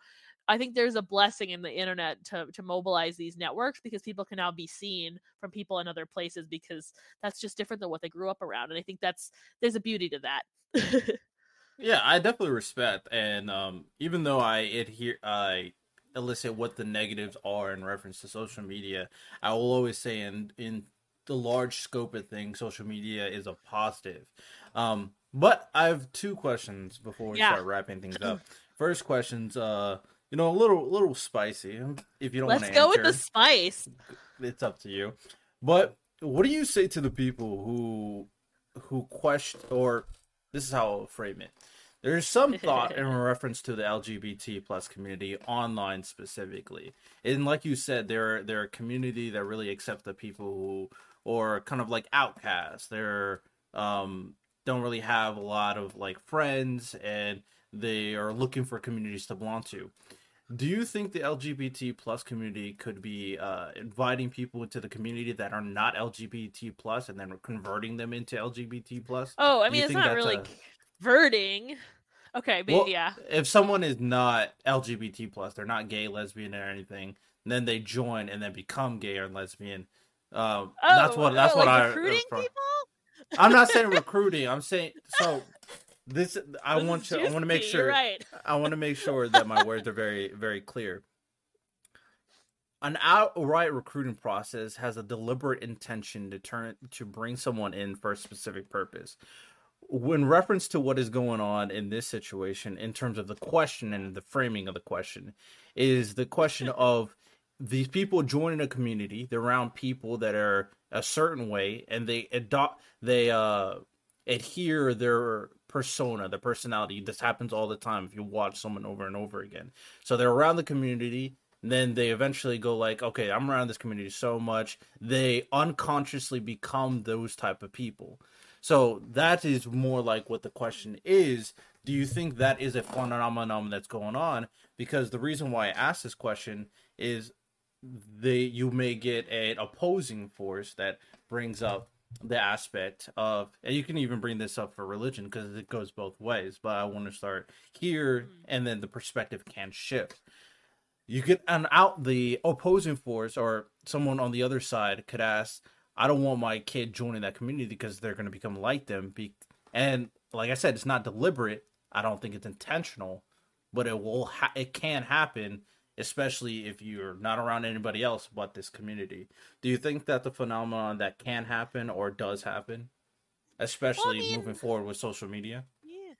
I think there's a blessing in the internet to to mobilize these networks because people can now be seen from people in other places because that's just different than what they grew up around. And I think that's there's a beauty to that. yeah, I definitely respect and um even though I adhere I elicit what the negatives are in reference to social media, I will always say in in the large scope of things, social media is a positive. Um, but I have two questions before we yeah. start wrapping things up. First question's uh, you know, a little little spicy. If you don't Let's go answer, with the spice. It's up to you. But what do you say to the people who who question or this is how I'll frame it. There's some thought in reference to the LGBT plus community online specifically, and like you said, they're they're a community that really accept the people who or kind of like outcasts. They're um don't really have a lot of like friends, and they are looking for communities to belong to. Do you think the LGBT plus community could be uh, inviting people into the community that are not LGBT plus and then converting them into LGBT plus? Oh, I mean, it's not really a converting. Okay, but well, yeah. If someone is not LGBT plus, they're not gay, lesbian, or anything, then they join and then become gay or lesbian. Uh, oh, that's what that's oh, what like I recruiting uh, people. I'm not saying recruiting. I'm saying so. This I this want you. I want to make sure. Right. I want to make sure that my words are very very clear. an outright recruiting process has a deliberate intention to turn to bring someone in for a specific purpose. When reference to what is going on in this situation, in terms of the question and the framing of the question, is the question of these people joining a community. They're around people that are a certain way, and they adopt, they uh, adhere their persona, their personality. This happens all the time if you watch someone over and over again. So they're around the community then they eventually go like okay i'm around this community so much they unconsciously become those type of people so that is more like what the question is. Do you think that is a phenomenon that's going on? Because the reason why i asked this question is they you may get an opposing force that brings up the aspect of and you can even bring this up for religion because it goes both ways but i want to start here mm-hmm. and then the perspective can shift. You could and out the opposing force or someone on the other side could ask i don't want my kid joining that community because they're going to become like them Be- and like i said it's not deliberate i don't think it's intentional but it will ha- it can happen especially if you're not around anybody else but this community do you think that the phenomenon that can happen or does happen especially well, I mean, moving forward with social media yeah,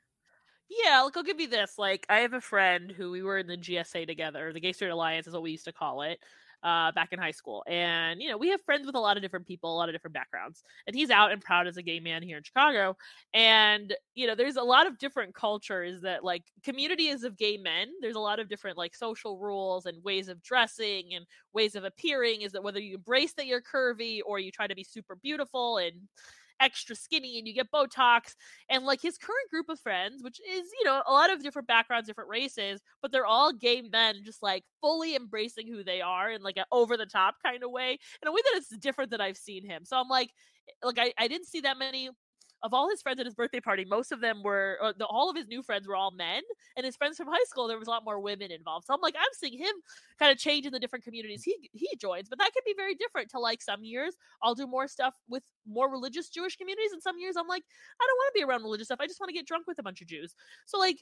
yeah. like I'll give you this. Like I have a friend who we were in the GSA together. The Gay Straight Alliance is what we used to call it uh, back in high school. And, you know, we have friends with a lot of different people, a lot of different backgrounds. And he's out and proud as a gay man here in Chicago. And, you know, there's a lot of different cultures that, like, communities of gay men, there's a lot of different, like, social rules and ways of dressing and ways of appearing. Is that whether you embrace that you're curvy or you try to be super beautiful and, extra skinny and you get Botox. And like his current group of friends, which is, you know, a lot of different backgrounds, different races, but they're all gay men, just like fully embracing who they are in like an over the top kind of way, in a way that it's different than I've seen him. So I'm like, eh, like I, I didn't see that many of all his friends at his birthday party, most of them were the, all of his new friends were all men, and his friends from high school there was a lot more women involved. So I'm like, I'm seeing him kind of change in the different communities he he joins, but that could be very different. To like some years, I'll do more stuff with more religious Jewish communities, and some years I'm like, I don't want to be around religious stuff. I just want to get drunk with a bunch of Jews. So like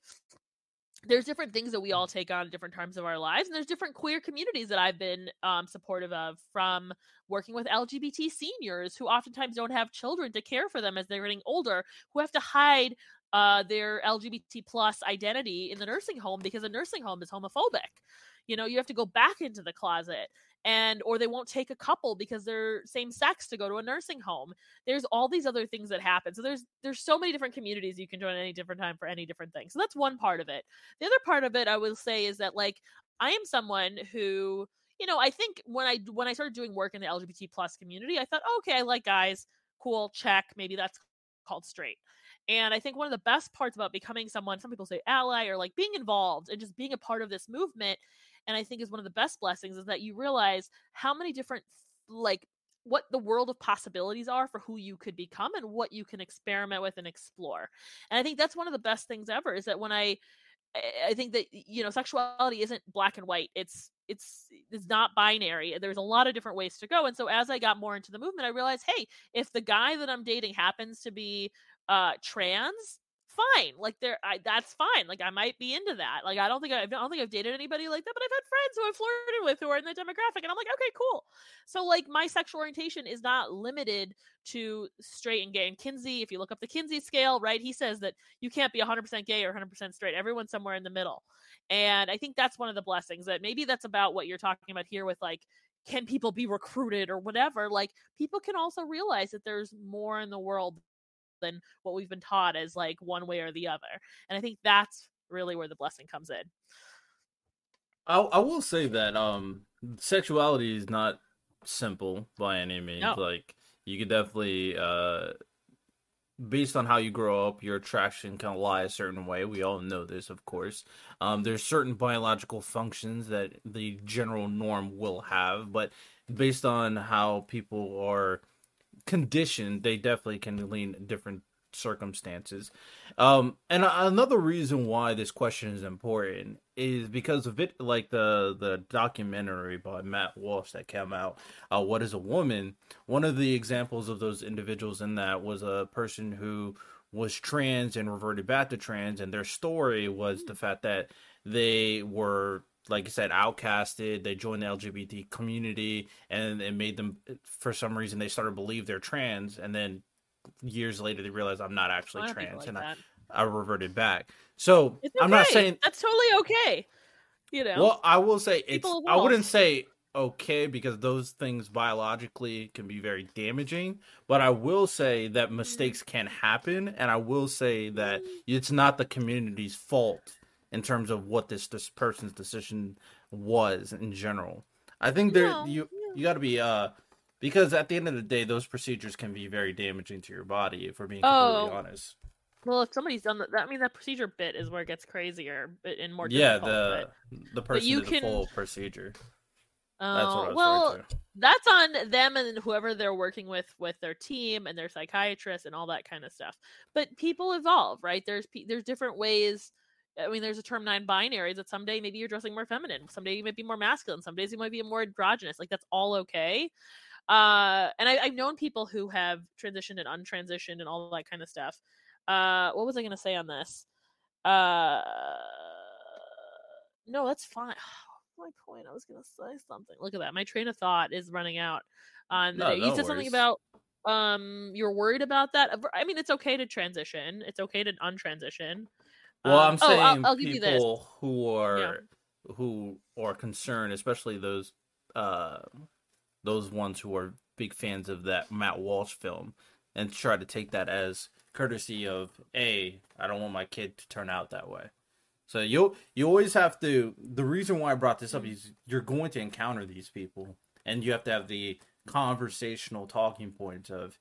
there's different things that we all take on at different times of our lives and there's different queer communities that i've been um, supportive of from working with lgbt seniors who oftentimes don't have children to care for them as they're getting older who have to hide uh, their lgbt plus identity in the nursing home because a nursing home is homophobic. You know you have to go back into the closet and or they won't take a couple because they're same sex to go to a nursing home. There's all these other things that happen. So there's there's so many different communities you can join any different time for any different thing. So that's one part of it. The other part of it i will say is that like i am someone who you know i think when i when i started doing work in the lgbt plus community i thought oh, okay i like guys. Cool check. Maybe that's called straight. And I think one of the best parts about becoming someone, some people say ally, or like being involved and just being a part of this movement and I think is one of the best blessings is that you realize how many different like what the world of possibilities are for who you could become and what you can experiment with and explore. And I think that's one of the best things ever is that when I I think that you know sexuality isn't black and white. It's it's it's not binary. There's a lot of different ways to go. And so as I got more into the movement, I realized, hey, if the guy that I'm dating happens to be uh trans, fine. Like there, I that's fine. Like I might be into that. Like I don't think I, I don't think I've dated anybody like that, but I've had friends who I've flirted with who are in the demographic, and I'm like, okay, cool. So like my sexual orientation is not limited to straight and gay. And Kinsey, if you look up the Kinsey scale, right, he says that you can't be 100% gay or 100% straight. Everyone's somewhere in the middle, and I think that's one of the blessings that maybe that's about what you're talking about here with like can people be recruited or whatever like people can also realize that there's more in the world than what we've been taught as like one way or the other. And I think that's really where the blessing comes in. I I will say that um sexuality is not simple by any means. No. Like you could definitely uh based on how you grow up, your attraction can lie a certain way. We all know this, of course. Um, there's certain biological functions that the general norm will have, but based on how people are condition, they definitely can lean different circumstances. Um, and another reason why this question is important is because of it, like the the documentary by Matt Walsh that came out, uh, "What Is a Woman." One of the examples of those individuals in that was a person who was trans and reverted back to trans, and their story was the fact that they were like I said, outcasted. They joined the LGBT community, and it made them, for some reason, they started to believe they're trans, and then years later they realized I'm not actually trans, like and I, I, reverted back. So okay. I'm not saying that's totally okay. You know. Well, I will say it's. I wouldn't say okay because those things biologically can be very damaging. But I will say that mm-hmm. mistakes can happen, and I will say that mm-hmm. it's not the community's fault in terms of what this this person's decision was in general. I think there no, you you got to be uh because at the end of the day, those procedures can be very damaging to your body. If we're being completely oh. honest. Well, if somebody's done that, I mean, that procedure bit is where it gets crazier and more. Yeah, the but, the person you can, the full procedure. Uh, well, that's on them and whoever they're working with, with their team and their psychiatrist and all that kind of stuff. But people evolve, right? There's there's different ways. I mean, there's a term non-binary that someday maybe you're dressing more feminine, someday you might be more masculine, some days you might be more androgynous. Like that's all okay. Uh, and I, have known people who have transitioned and untransitioned and all that kind of stuff. Uh, what was I going to say on this? Uh, no, that's fine my point? I was gonna say something. Look at that. My train of thought is running out on the no, day. No you said worries. something about um you're worried about that. I mean, it's okay to transition. It's okay to untransition. Well, um, I'm saying oh, I'll, I'll people who are yeah. who are concerned, especially those uh those ones who are big fans of that Matt Walsh film and try to take that as courtesy of a I don't want my kid to turn out that way. So you you always have to. The reason why I brought this up mm. is you're going to encounter these people, and you have to have the conversational talking points of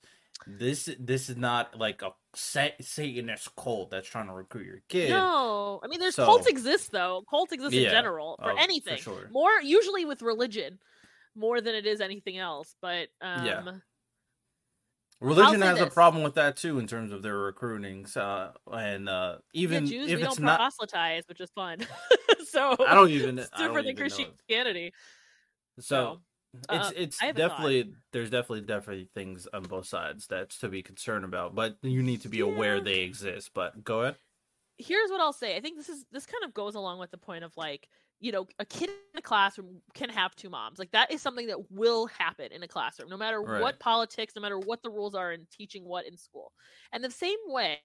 this. This is not like a Satanist cult that's trying to recruit your kid. No, I mean there's so, cults exist though. Cults exist yeah, in general for oh, anything. For sure. More usually with religion, more than it is anything else. But um, yeah. Religion has this. a problem with that too in terms of their recruiting. So, and uh, even yeah, Jews, if we it's don't not proselytize, which is fun. so I don't even it's different than Christianity. So, so it's uh, it's definitely there's definitely definitely things on both sides that's to be concerned about, but you need to be yeah. aware they exist. But go ahead. Here's what I'll say. I think this is this kind of goes along with the point of like you know, a kid in a classroom can have two moms. Like that is something that will happen in a classroom, no matter right. what politics, no matter what the rules are in teaching what in school. And the same way,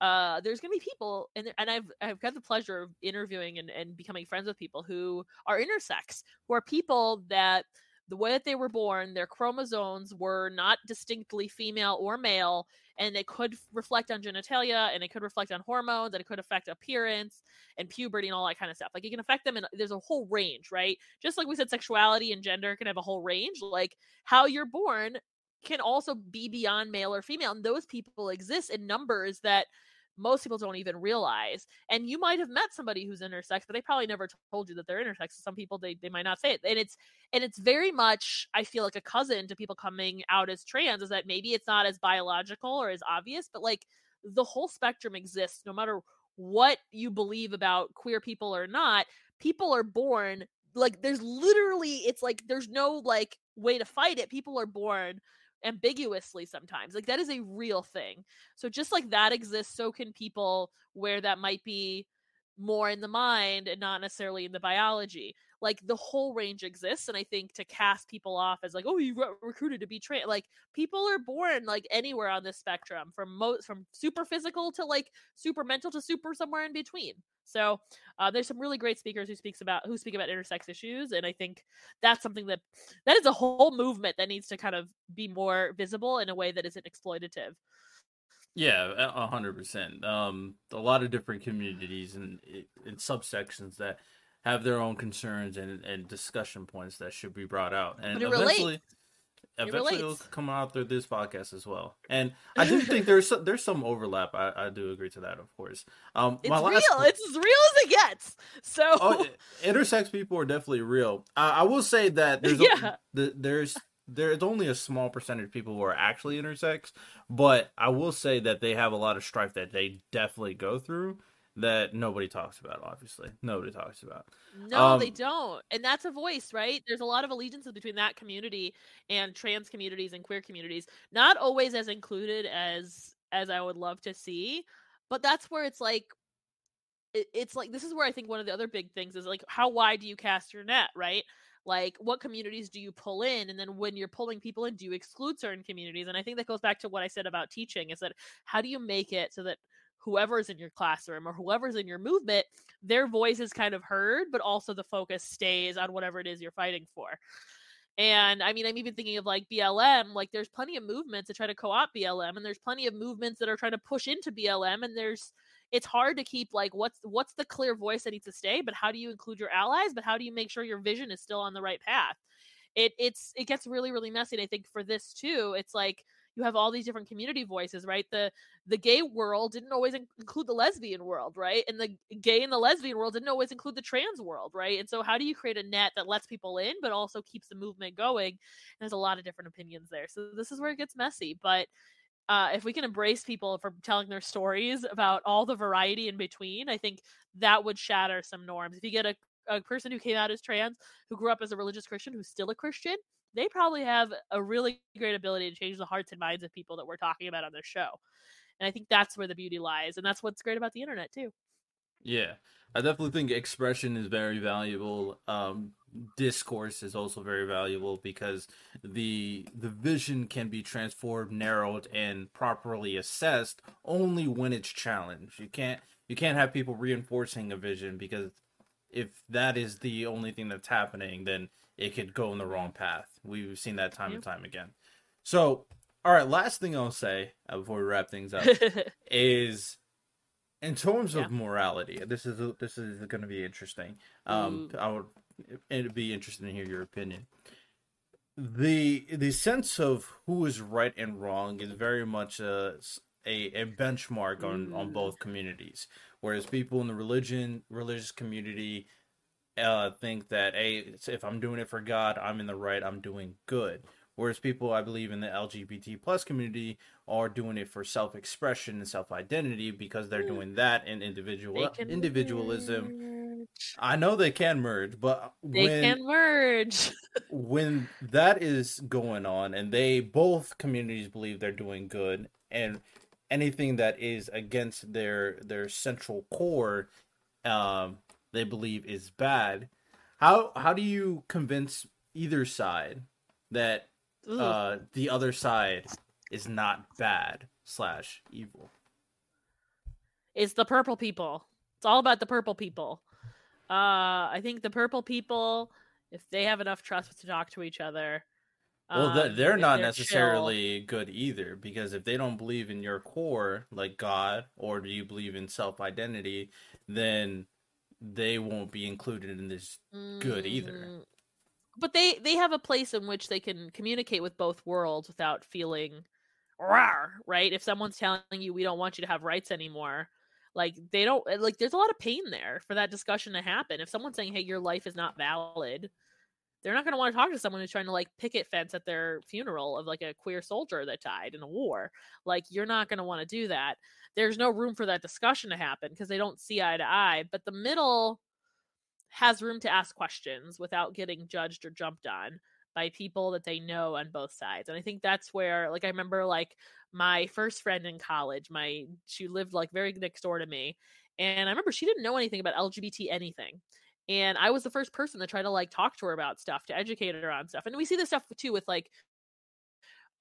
uh, there's gonna be people, and and I've I've got the pleasure of interviewing and, and becoming friends with people who are intersex, who are people that the way that they were born, their chromosomes were not distinctly female or male, and it could reflect on genitalia, and it could reflect on hormones, and it could affect appearance and puberty and all that kind of stuff. Like it can affect them, and there's a whole range, right? Just like we said, sexuality and gender can have a whole range. Like how you're born can also be beyond male or female, and those people exist in numbers that most people don't even realize. And you might have met somebody who's intersex, but they probably never told you that they're intersex. Some people they, they might not say it. And it's and it's very much I feel like a cousin to people coming out as trans is that maybe it's not as biological or as obvious, but like the whole spectrum exists no matter what you believe about queer people or not. People are born like there's literally it's like there's no like way to fight it. People are born ambiguously sometimes. Like that is a real thing. So just like that exists, so can people where that might be more in the mind and not necessarily in the biology. Like the whole range exists, and I think to cast people off as like, oh, you got recruited to be trained. Like people are born like anywhere on this spectrum, from most from super physical to like super mental to super somewhere in between. So uh, there's some really great speakers who speaks about who speak about intersex issues, and I think that's something that that is a whole movement that needs to kind of be more visible in a way that isn't exploitative. Yeah, a hundred percent. Um, a lot of different communities and, and subsections that have their own concerns and, and discussion points that should be brought out. And eventually, relates. eventually, it'll come out through this podcast as well. And I do think there's some, there's some overlap. I, I do agree to that, of course. Um, it's real. It's as real as it gets. So, oh, intersex people are definitely real. I, I will say that there's yeah. a, the, there's there's only a small percentage of people who are actually intersex, but I will say that they have a lot of strife that they definitely go through that nobody talks about. Obviously, nobody talks about. No, um, they don't, and that's a voice, right? There's a lot of allegiances between that community and trans communities and queer communities. Not always as included as as I would love to see, but that's where it's like it, it's like this is where I think one of the other big things is like how wide do you cast your net, right? Like what communities do you pull in, and then when you're pulling people in, do you exclude certain communities? And I think that goes back to what I said about teaching: is that how do you make it so that whoever's in your classroom or whoever's in your movement, their voice is kind of heard, but also the focus stays on whatever it is you're fighting for. And I mean, I'm even thinking of like BLM, like there's plenty of movements to try to co opt BLM, and there's plenty of movements that are trying to push into BLM, and there's it's hard to keep like what's what's the clear voice that needs to stay but how do you include your allies but how do you make sure your vision is still on the right path it it's it gets really really messy and i think for this too it's like you have all these different community voices right? The the gay world didn't always include the lesbian world right? And the gay and the lesbian world didn't always include the trans world right? And so how do you create a net that lets people in but also keeps the movement going? And there's a lot of different opinions there. So this is where it gets messy but uh, if we can embrace people for telling their stories about all the variety in between, I think that would shatter some norms. If you get a, a person who came out as trans, who grew up as a religious Christian, who's still a Christian, they probably have a really great ability to change the hearts and minds of people that we're talking about on this show. And I think that's where the beauty lies. And that's what's great about the internet, too. Yeah. I definitely think expression is very valuable. Um, discourse is also very valuable because the the vision can be transformed, narrowed, and properly assessed only when it's challenged. You can't you can't have people reinforcing a vision because if that is the only thing that's happening, then it could go in the wrong path. We've seen that time and time again. So, all right, last thing I'll say uh, before we wrap things up is in terms yeah. of morality. This is this is going to be interesting. Um, I would it'd be interesting to hear your opinion. The the sense of who is right and wrong is very much a a, a benchmark on, mm. on both communities. Whereas people in the religion religious community uh, think that hey, if I'm doing it for God, I'm in the right. I'm doing good. Whereas people, I believe, in the LGBT plus community are doing it for self expression and self identity because they're mm. doing that in individual individualism I know they can merge, but they when, can merge. when that is going on, and they both communities believe they're doing good, and anything that is against their their central core, um, they believe is bad. How how do you convince either side that uh, the other side is not bad slash evil? It's the purple people. It's all about the purple people. Uh, I think the purple people, if they have enough trust to talk to each other, well, um, they're not they're necessarily chill. good either because if they don't believe in your core, like God, or do you believe in self identity, then they won't be included in this good either. Mm, but they they have a place in which they can communicate with both worlds without feeling rawr, right? If someone's telling you we don't want you to have rights anymore, like they don't eh, like there's a lot of pain there for that discussion to happen. If someone's saying, "Hey, your life is not valid," they're not going to want to talk to someone who's trying to like picket fence at their funeral of like a queer soldier that died in a war. Like you're not going to want to do that. There's no room for that discussion to happen because they don't see eye to eye. But the middle has room to ask questions without getting judged or jumped on by people that they know on both sides. And I think that's where like I remember like my first friend in college, my she lived like very next door to me. And I remember she didn't know anything about LGBT anything. And I was the first person to try to like talk to her about stuff, to educate her on stuff. And we see this stuff too with like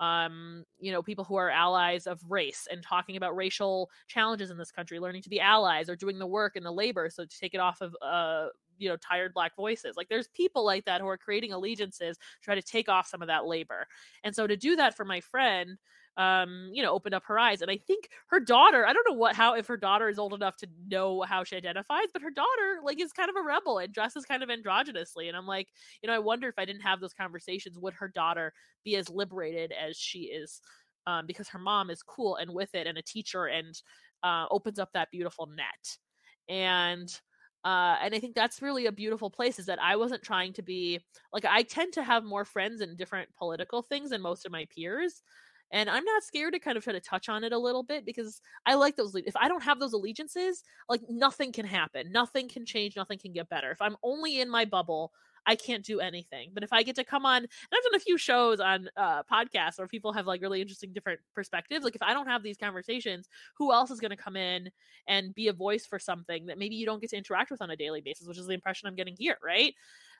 um you know people who are allies of race and talking about racial challenges in this country learning to be allies or doing the work and the labor so to take it off of uh you know tired black voices like there's people like that who are creating allegiances try to take off some of that labor and so to do that for my friend um, you know, opened up her eyes. And I think her daughter, I don't know what how if her daughter is old enough to know how she identifies, but her daughter like is kind of a rebel and dresses kind of androgynously. And I'm like, you know, I wonder if I didn't have those conversations, would her daughter be as liberated as she is? Um, because her mom is cool and with it and a teacher and uh, opens up that beautiful net. And uh, and I think that's really a beautiful place is that I wasn't trying to be like I tend to have more friends in different political things than most of my peers. And I'm not scared to kind of try to touch on it a little bit because I like those. If I don't have those allegiances, like nothing can happen, nothing can change, nothing can get better. If I'm only in my bubble, I can't do anything. But if I get to come on, and I've done a few shows on uh, podcasts where people have like really interesting different perspectives. Like if I don't have these conversations, who else is going to come in and be a voice for something that maybe you don't get to interact with on a daily basis, which is the impression I'm getting here, right?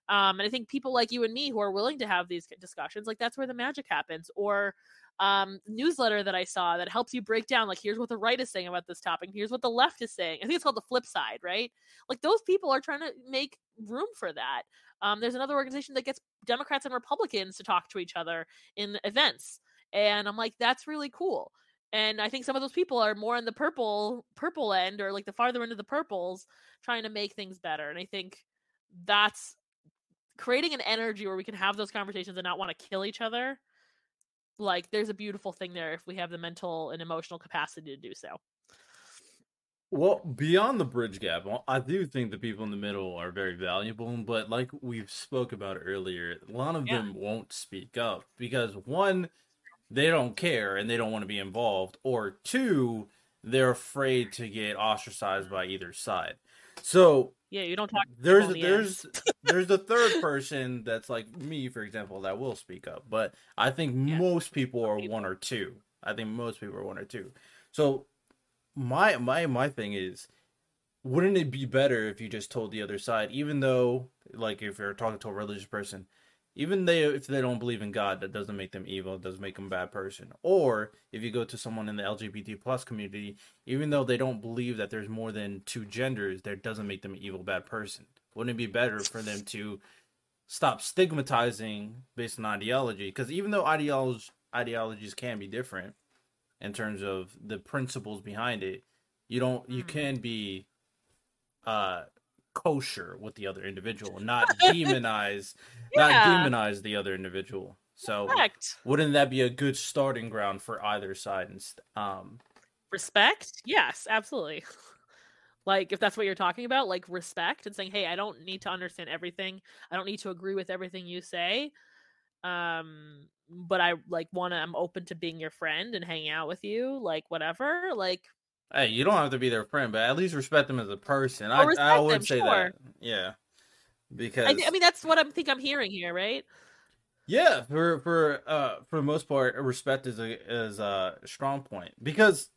Um, and I think people like you and me who are willing to have these discussions, like that's where the magic happens. Or um, newsletter that I saw that helps you break down, like, here's what the right is saying about this topic, here's what the left is saying. I think it's called the flip side, right? Like, those people are trying to make room for that. Um, there's another organization that gets Democrats and Republicans to talk to each other in events. And I'm like, that's really cool. And I think some of those people are more on the purple purple end or like the farther end of the purples trying to make things better. And I think that's creating an energy where we can have those conversations and not want to kill each other like there's a beautiful thing there if we have the mental and emotional capacity to do so well beyond the bridge gap i do think the people in the middle are very valuable but like we've spoke about earlier a lot of yeah. them won't speak up because one they don't care and they don't want to be involved or two they're afraid to get ostracized by either side so yeah, you don't talk. There's the there's there's the third person that's like me, for example, that will speak up. But I think yeah. most people are people. one or two. I think most people are one or two. So my my my thing is, wouldn't it be better if you just told the other side, even though like if you're talking to a religious person, even they if they don't believe in God, that doesn't make them evil. It doesn't make them a bad person. Or if you go to someone in the LGBT plus community, even though they don't believe that there's more than two genders, that doesn't make them an evil bad person. Wouldn't it be better for them to stop stigmatizing based on ideology? Because even though ideologies ideologies can be different in terms of the principles behind it, you don't you mm. can be uh kosher with the other individual, not demonize, yeah. not demonize the other individual. So, Correct. wouldn't that be a good starting ground for either side? And um, respect, yes, absolutely. like if that's what you're talking about, like respect and saying, "Hey, I don't need to understand everything. I don't need to agree with everything you say." Um, but I like want to. I'm open to being your friend and hanging out with you, like whatever. Like Hey, you don't have to be their friend, but at least respect them as a person. I, I would them, say sure. that. Yeah. Because I, I, mean that's what I think I'm hearing here, right? Yeah, for for uh for the most part, respect is a is a strong point because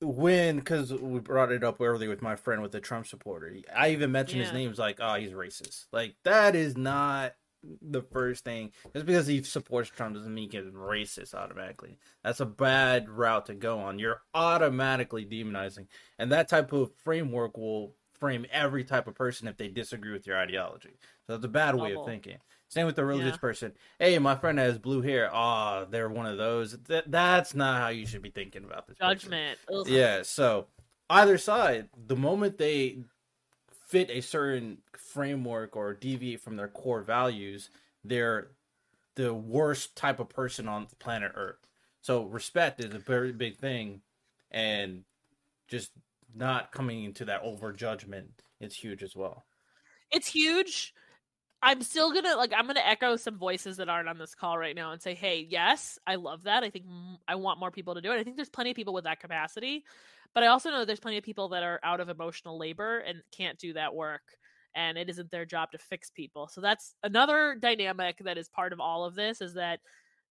when because we brought it up earlier with my friend with the Trump supporter, I even mentioned yeah. his name. Was like, oh, he's racist. Like that is not the first thing. Just because he supports Trump doesn't mean he's racist automatically. That's a bad route to go on. You're automatically demonizing, and that type of framework will frame every type of person if they disagree with your ideology. So that's a bad way of thinking. Same with the religious yeah. person. Hey, my friend has blue hair. Ah, oh, they're one of those. That, that's not how you should be thinking about this. Judgment. Yeah. So either side, the moment they fit a certain framework or deviate from their core values, they're the worst type of person on the planet Earth. So respect is a very big thing, and just not coming into that over judgment is huge as well. It's huge. I'm still gonna like I'm gonna echo some voices that aren't on this call right now and say, hey, yes, I love that. I think I want more people to do it. I think there's plenty of people with that capacity. But I also know there's plenty of people that are out of emotional labor and can't do that work. And it isn't their job to fix people. So that's another dynamic that is part of all of this is that,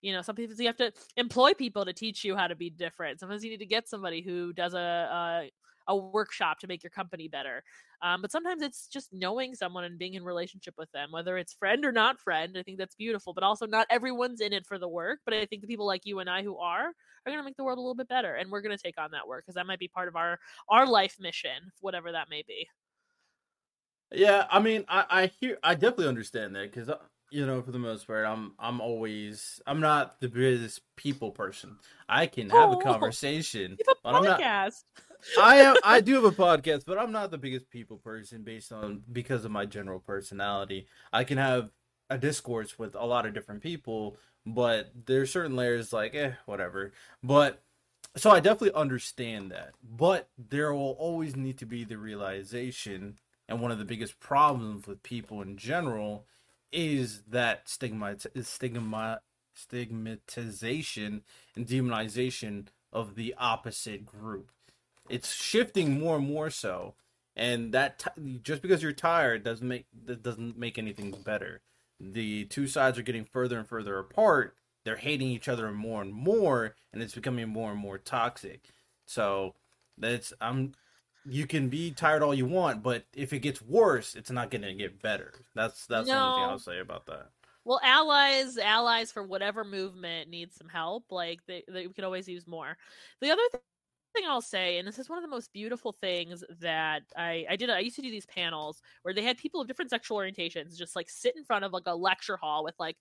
you know, sometimes you have to employ people to teach you how to be different. Sometimes you need to get somebody who does a, a a workshop to make your company better. Um, but sometimes it's just knowing someone and being in relationship with them, whether it's friend or not friend. I think that's beautiful. But also, not everyone's in it for the work. But I think the people like you and I who are are going to make the world a little bit better, and we're going to take on that work because that might be part of our our life mission, whatever that may be. Yeah, I mean, I, I hear, I definitely understand that because uh, you know, for the most part, I'm I'm always I'm not the biggest people person. I can have oh, a conversation, a but I'm not. I am. I do have a podcast, but I'm not the biggest people person based on because of my general personality. I can have a discourse with a lot of different people, but there's certain layers like eh, whatever. But so I definitely understand that, but there will always need to be the realization, and one of the biggest problems with people in general is that stigma, stigma, stigmatization and demonization of the opposite group it's shifting more and more so and that t- just because you're tired doesn't make that doesn't make anything better. The two sides are getting further and further apart. They're hating each other more and more, and it's becoming more and more toxic. So that's I'm. You can be tired all you want, but if it gets worse, it's not going to get better. That's that's the only thing I'll say about that. Well, allies, allies for whatever movement needs some help. Like they, they we could always use more. The other th- thing I'll say, and this is one of the most beautiful things that I I did. I used to do these panels where they had people of different sexual orientations just like sit in front of like a lecture hall with like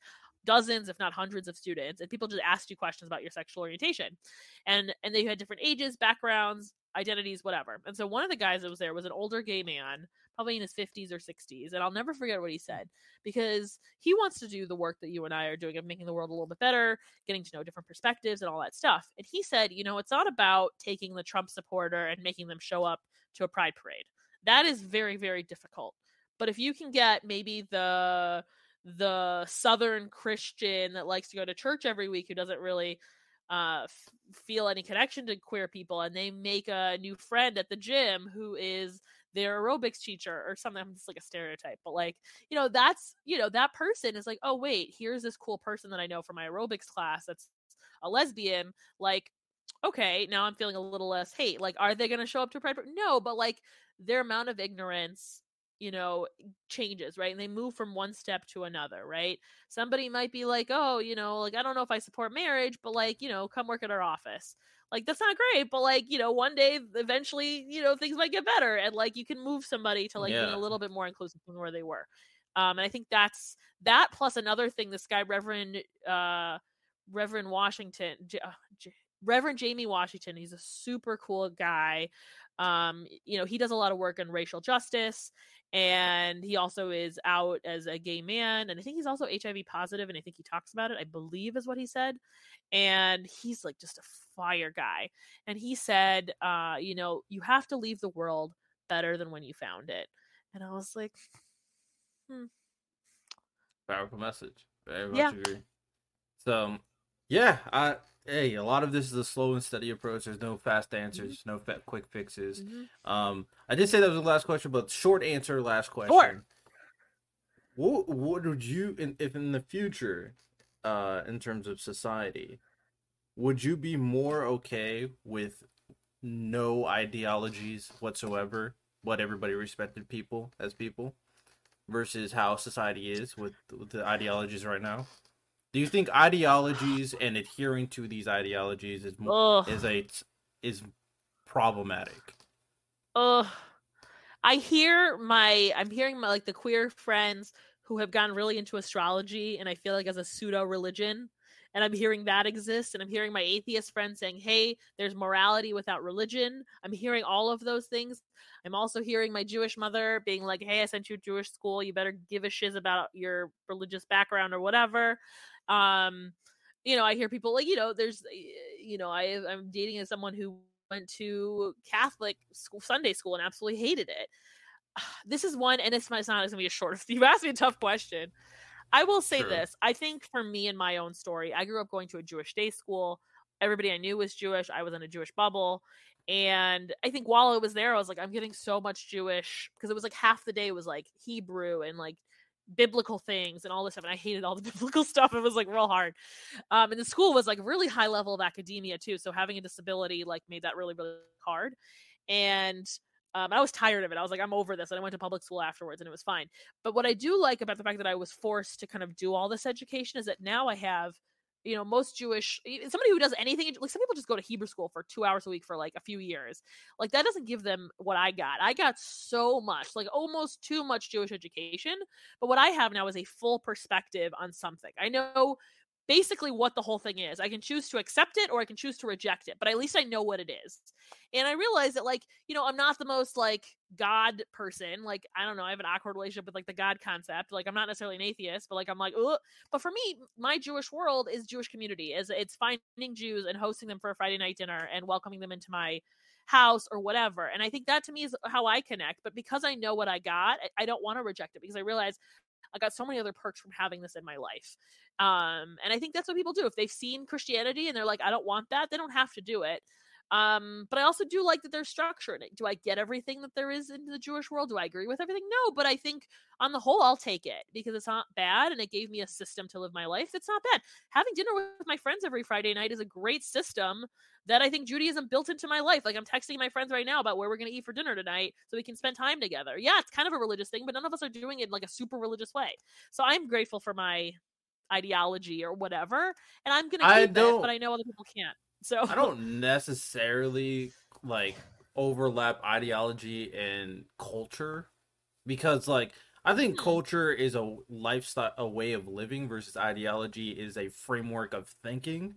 dozens if not hundreds of students and people just asked you questions about your sexual orientation and and they had different ages backgrounds identities whatever and so one of the guys that was there was an older gay man probably in his 50s or 60s and i'll never forget what he hmm. said because he wants to do the work that you and I are doing of making the world a little bit better, getting to know different perspectives and all that stuff. And he said, you know, it's not about taking the Trump supporter and making them show up to a pride parade. That is very, very difficult. But if you can get maybe the the southern Christian that likes to go to church every week who doesn't really uh, feel any connection to queer people, and they make a new friend at the gym who is their aerobics teacher or something. It's like a stereotype, but like you know, that's you know that person is like, oh wait, here's this cool person that I know from my aerobics class that's a lesbian. Like, okay, now I'm feeling a little less hate. Like, are they going to show up to pride? No, but like their amount of ignorance you know changes right and they move from one step to another right? Somebody might be like oh you know like i don't know if i support marriage but like you know come work at our office. Like that's not great but like you know one day eventually you know things might get better and like you can move somebody to like being a little bit more inclusive from where they were. Um and i think that's that plus another thing this guy reverend uh reverend washington J- uh, J- reverend jamie washington he's a super cool guy um you know he does a lot of work on racial justice and he also is out as a gay man and i think he's also hiv positive and i think he talks about it i believe is what he said and he's like just a fire guy and he said uh you know you have to leave the world better than when you found it and i was like Powerful message. Very much Yeah. agree. So, yeah, I hey, a lot of this is a slow and steady approach. There's no fast answers, no fa- quick fixes. mhm. Um, I did say that was the last question, but short answer, last question. What what would you, in, if in the future, uh, in terms of society, would you be more okay with no ideologies whatsoever? What everybody respected people as people, versus how society is with, with the ideologies right now. Do you think ideologies and adhering to these ideologies is Ugh. is a is problematic? Ugh. I hear my I'm hearing my like the queer friends who have gotten really into astrology and I feel like as a pseudo religion and I'm hearing that exists and I'm hearing my atheist friends saying, "Hey, there's morality without religion." I'm hearing all of those things. I'm also hearing my Jewish mother being like, "Hey, I sent you to Jewish school. You better give a shiz about your religious background or whatever." Um, you know, I hear people like, you know, there's, eh, you know, I I'm dating as someone who went to Catholic school, Sunday school and absolutely hated it. This is one, and it's it's not going to be a short. You asked me a tough question. I will say this: I think for me and my own story, I grew up going to a Jewish day school. Everybody I knew was Jewish. I was in a Jewish bubble, and I think while I was there, I was like, I'm getting so much Jewish because it was like half the day was like Hebrew and like biblical things and all this stuff and i hated all the biblical stuff it was like real hard um and the school was like really high level of academia too so having a disability like made that really really hard and um, I was tired of it. I was like, I'm over this. And I went to public school afterwards and it was fine. But what I do like about the fact that I was forced to kind of do all this education is that now I have, you know, most Jewish, somebody who does anything, like some people just go to Hebrew school for two hours a week for like a few years. Like that doesn't give them what I got. I got so much, like almost too much Jewish education. But what I have now is a full perspective on something. I know basically what the whole thing is. I can choose to accept it or I can choose to reject it, but at least I know what it is. And I realize that, like, you know, I'm not the most like God person. Like, I don't know, I have an awkward relationship with like the God concept. Like, I'm not necessarily an atheist, but like, I'm like, Ugh. but for me, my Jewish world is Jewish community. Is it's finding Jews and hosting them for a Friday night dinner and welcoming them into my house or whatever. And I think that to me is how I connect. But because I know what I got, I, don't want to reject it because I realize I got so many other perks from having this in my life. Um, and I think that's what people do. If they've seen Christianity and they're like, I don't want that, they don't have to do it. Um, but I also do like that there's structure in it. Do I get everything that there is in the Jewish world? Do I agree with everything? No, but I think on the whole, I'll take it because it's not bad and it gave me a system to live my life. It's not bad. Having dinner with my friends every Friday night is a great system that I think Judaism built into my life. Like I'm texting my friends right now about where we're going to eat for dinner tonight so we can spend time together. Yeah, it's kind of a religious thing, but none of us are doing it in like a super religious way. So I'm grateful for my ideology or whatever, and I'm going to I keep it, but I know other people can't. So I don't necessarily like overlap ideology and culture because like I think Hmm. culture is a lifestyle a way of living versus ideology is a framework of thinking.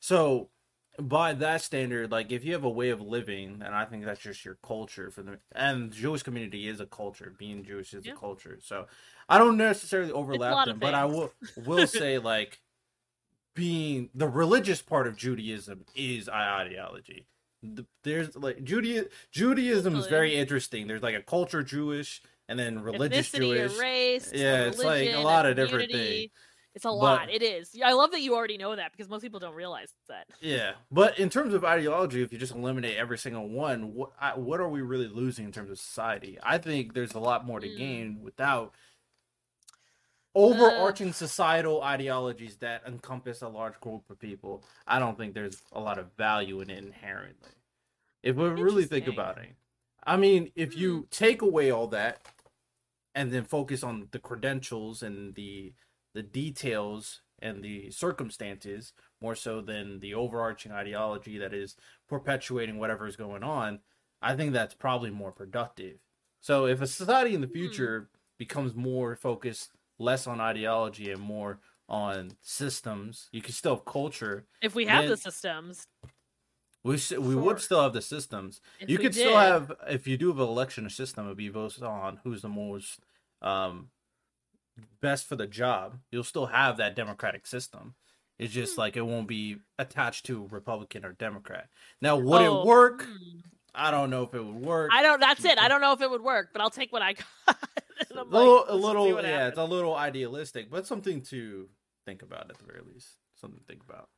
So by that standard, like if you have a way of living, and I think that's just your culture for the and the Jewish community is a culture. Being Jewish is Yeah. a culture. So I don't necessarily overlap them, but I will will say like being the religious part of Judaism is ideology. There's like Judaism. Judaism is very interesting. There's like a culture Jewish and then religious ethnicity Jewish. race. Yeah, it's like a religion, lot of different things. It's a But- lot. It is. I love that you already know that because most people don't realize that. Yeah, but in terms of ideology, if you just eliminate every single one, what I, what are we really losing in terms of society? I think there's a lot more to Mm. gain without overarching societal ideologies that encompass a large group of people. I don't think there's a lot of value in it inherently. If we really think about it, I mean, if Hmm. you take away all that and then focus on the credentials and the the details and the circumstances more so than the overarching ideology that is perpetuating whatever is going on, I think that's probably more productive. So if a society in the Hmm. future becomes more focused less on ideology and more on systems, you can still have culture. If we have Then- the systems, We we Sure. would still have the systems. if you could still have if you do have an election system, it'd be based on who's the most um best for the job. You'll still have that democratic system. It's just Hmm. like it won't be attached to Republican or Democrat. Now, would Oh, it work? hmm. I don't know if it would work. I don't. That's it. I don't know if it would work, but I'll take what I got. A I'm like, little, a little, yeah, it's a little idealistic, but something to think about at the very least. Something to think about.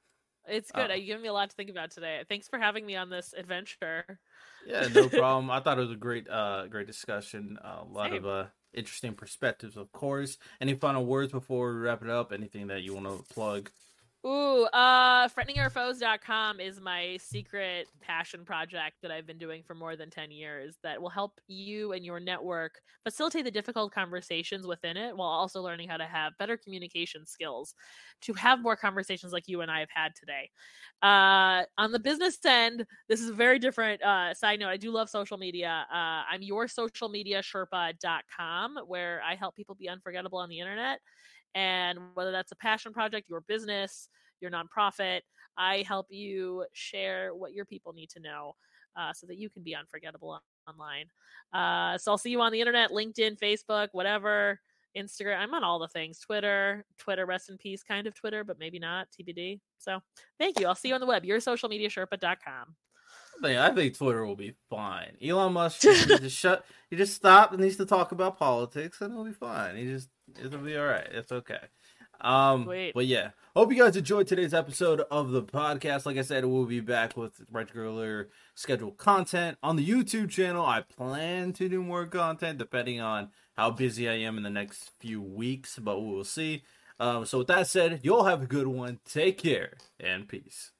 It's good. uh, you giving me a lot to think about today. Thanks for having me on this adventure. Yeah, no problem. I thought it was a great, uh, great discussion. Uh, a lot Same. of uh, interesting perspectives, of course. Any final words before we wrap it up? Anything that you want to plug? Ooh, uh, threateningourfoes.com is my secret passion project that I've been doing for more than 10 years that will help you and your network facilitate the difficult conversations within it while also learning how to have better communication skills to have more conversations like you and I have had today. Uh, on the business end, this is a very different uh, side note. I do love social media. Uh, I'm your social media where I help people be unforgettable on the internet. And whether that's a passion project, your business, your nonprofit, I help you share what your people need to know uh, so that you can be unforgettable online. Uh, so I'll see you on the internet, LinkedIn, Facebook, whatever, Instagram. I'm on all the things. Twitter, Twitter, rest in peace, kind of Twitter, but maybe not. TBD. So thank you. I'll see you on the web. Your social media Sherpa.com. I think, I think Twitter will be fine. Elon Musk just shut. He just stop and needs to talk about politics, and it'll be fine. He just it'll be all right. It's okay. Um, Sweet. but yeah, hope you guys enjoyed today's episode of the podcast. Like I said, we'll be back with regular scheduled content on the YouTube channel. I plan to do more content depending on how busy I am in the next few weeks, but we will see. Um, so with that said, you all have a good one. Take care and peace.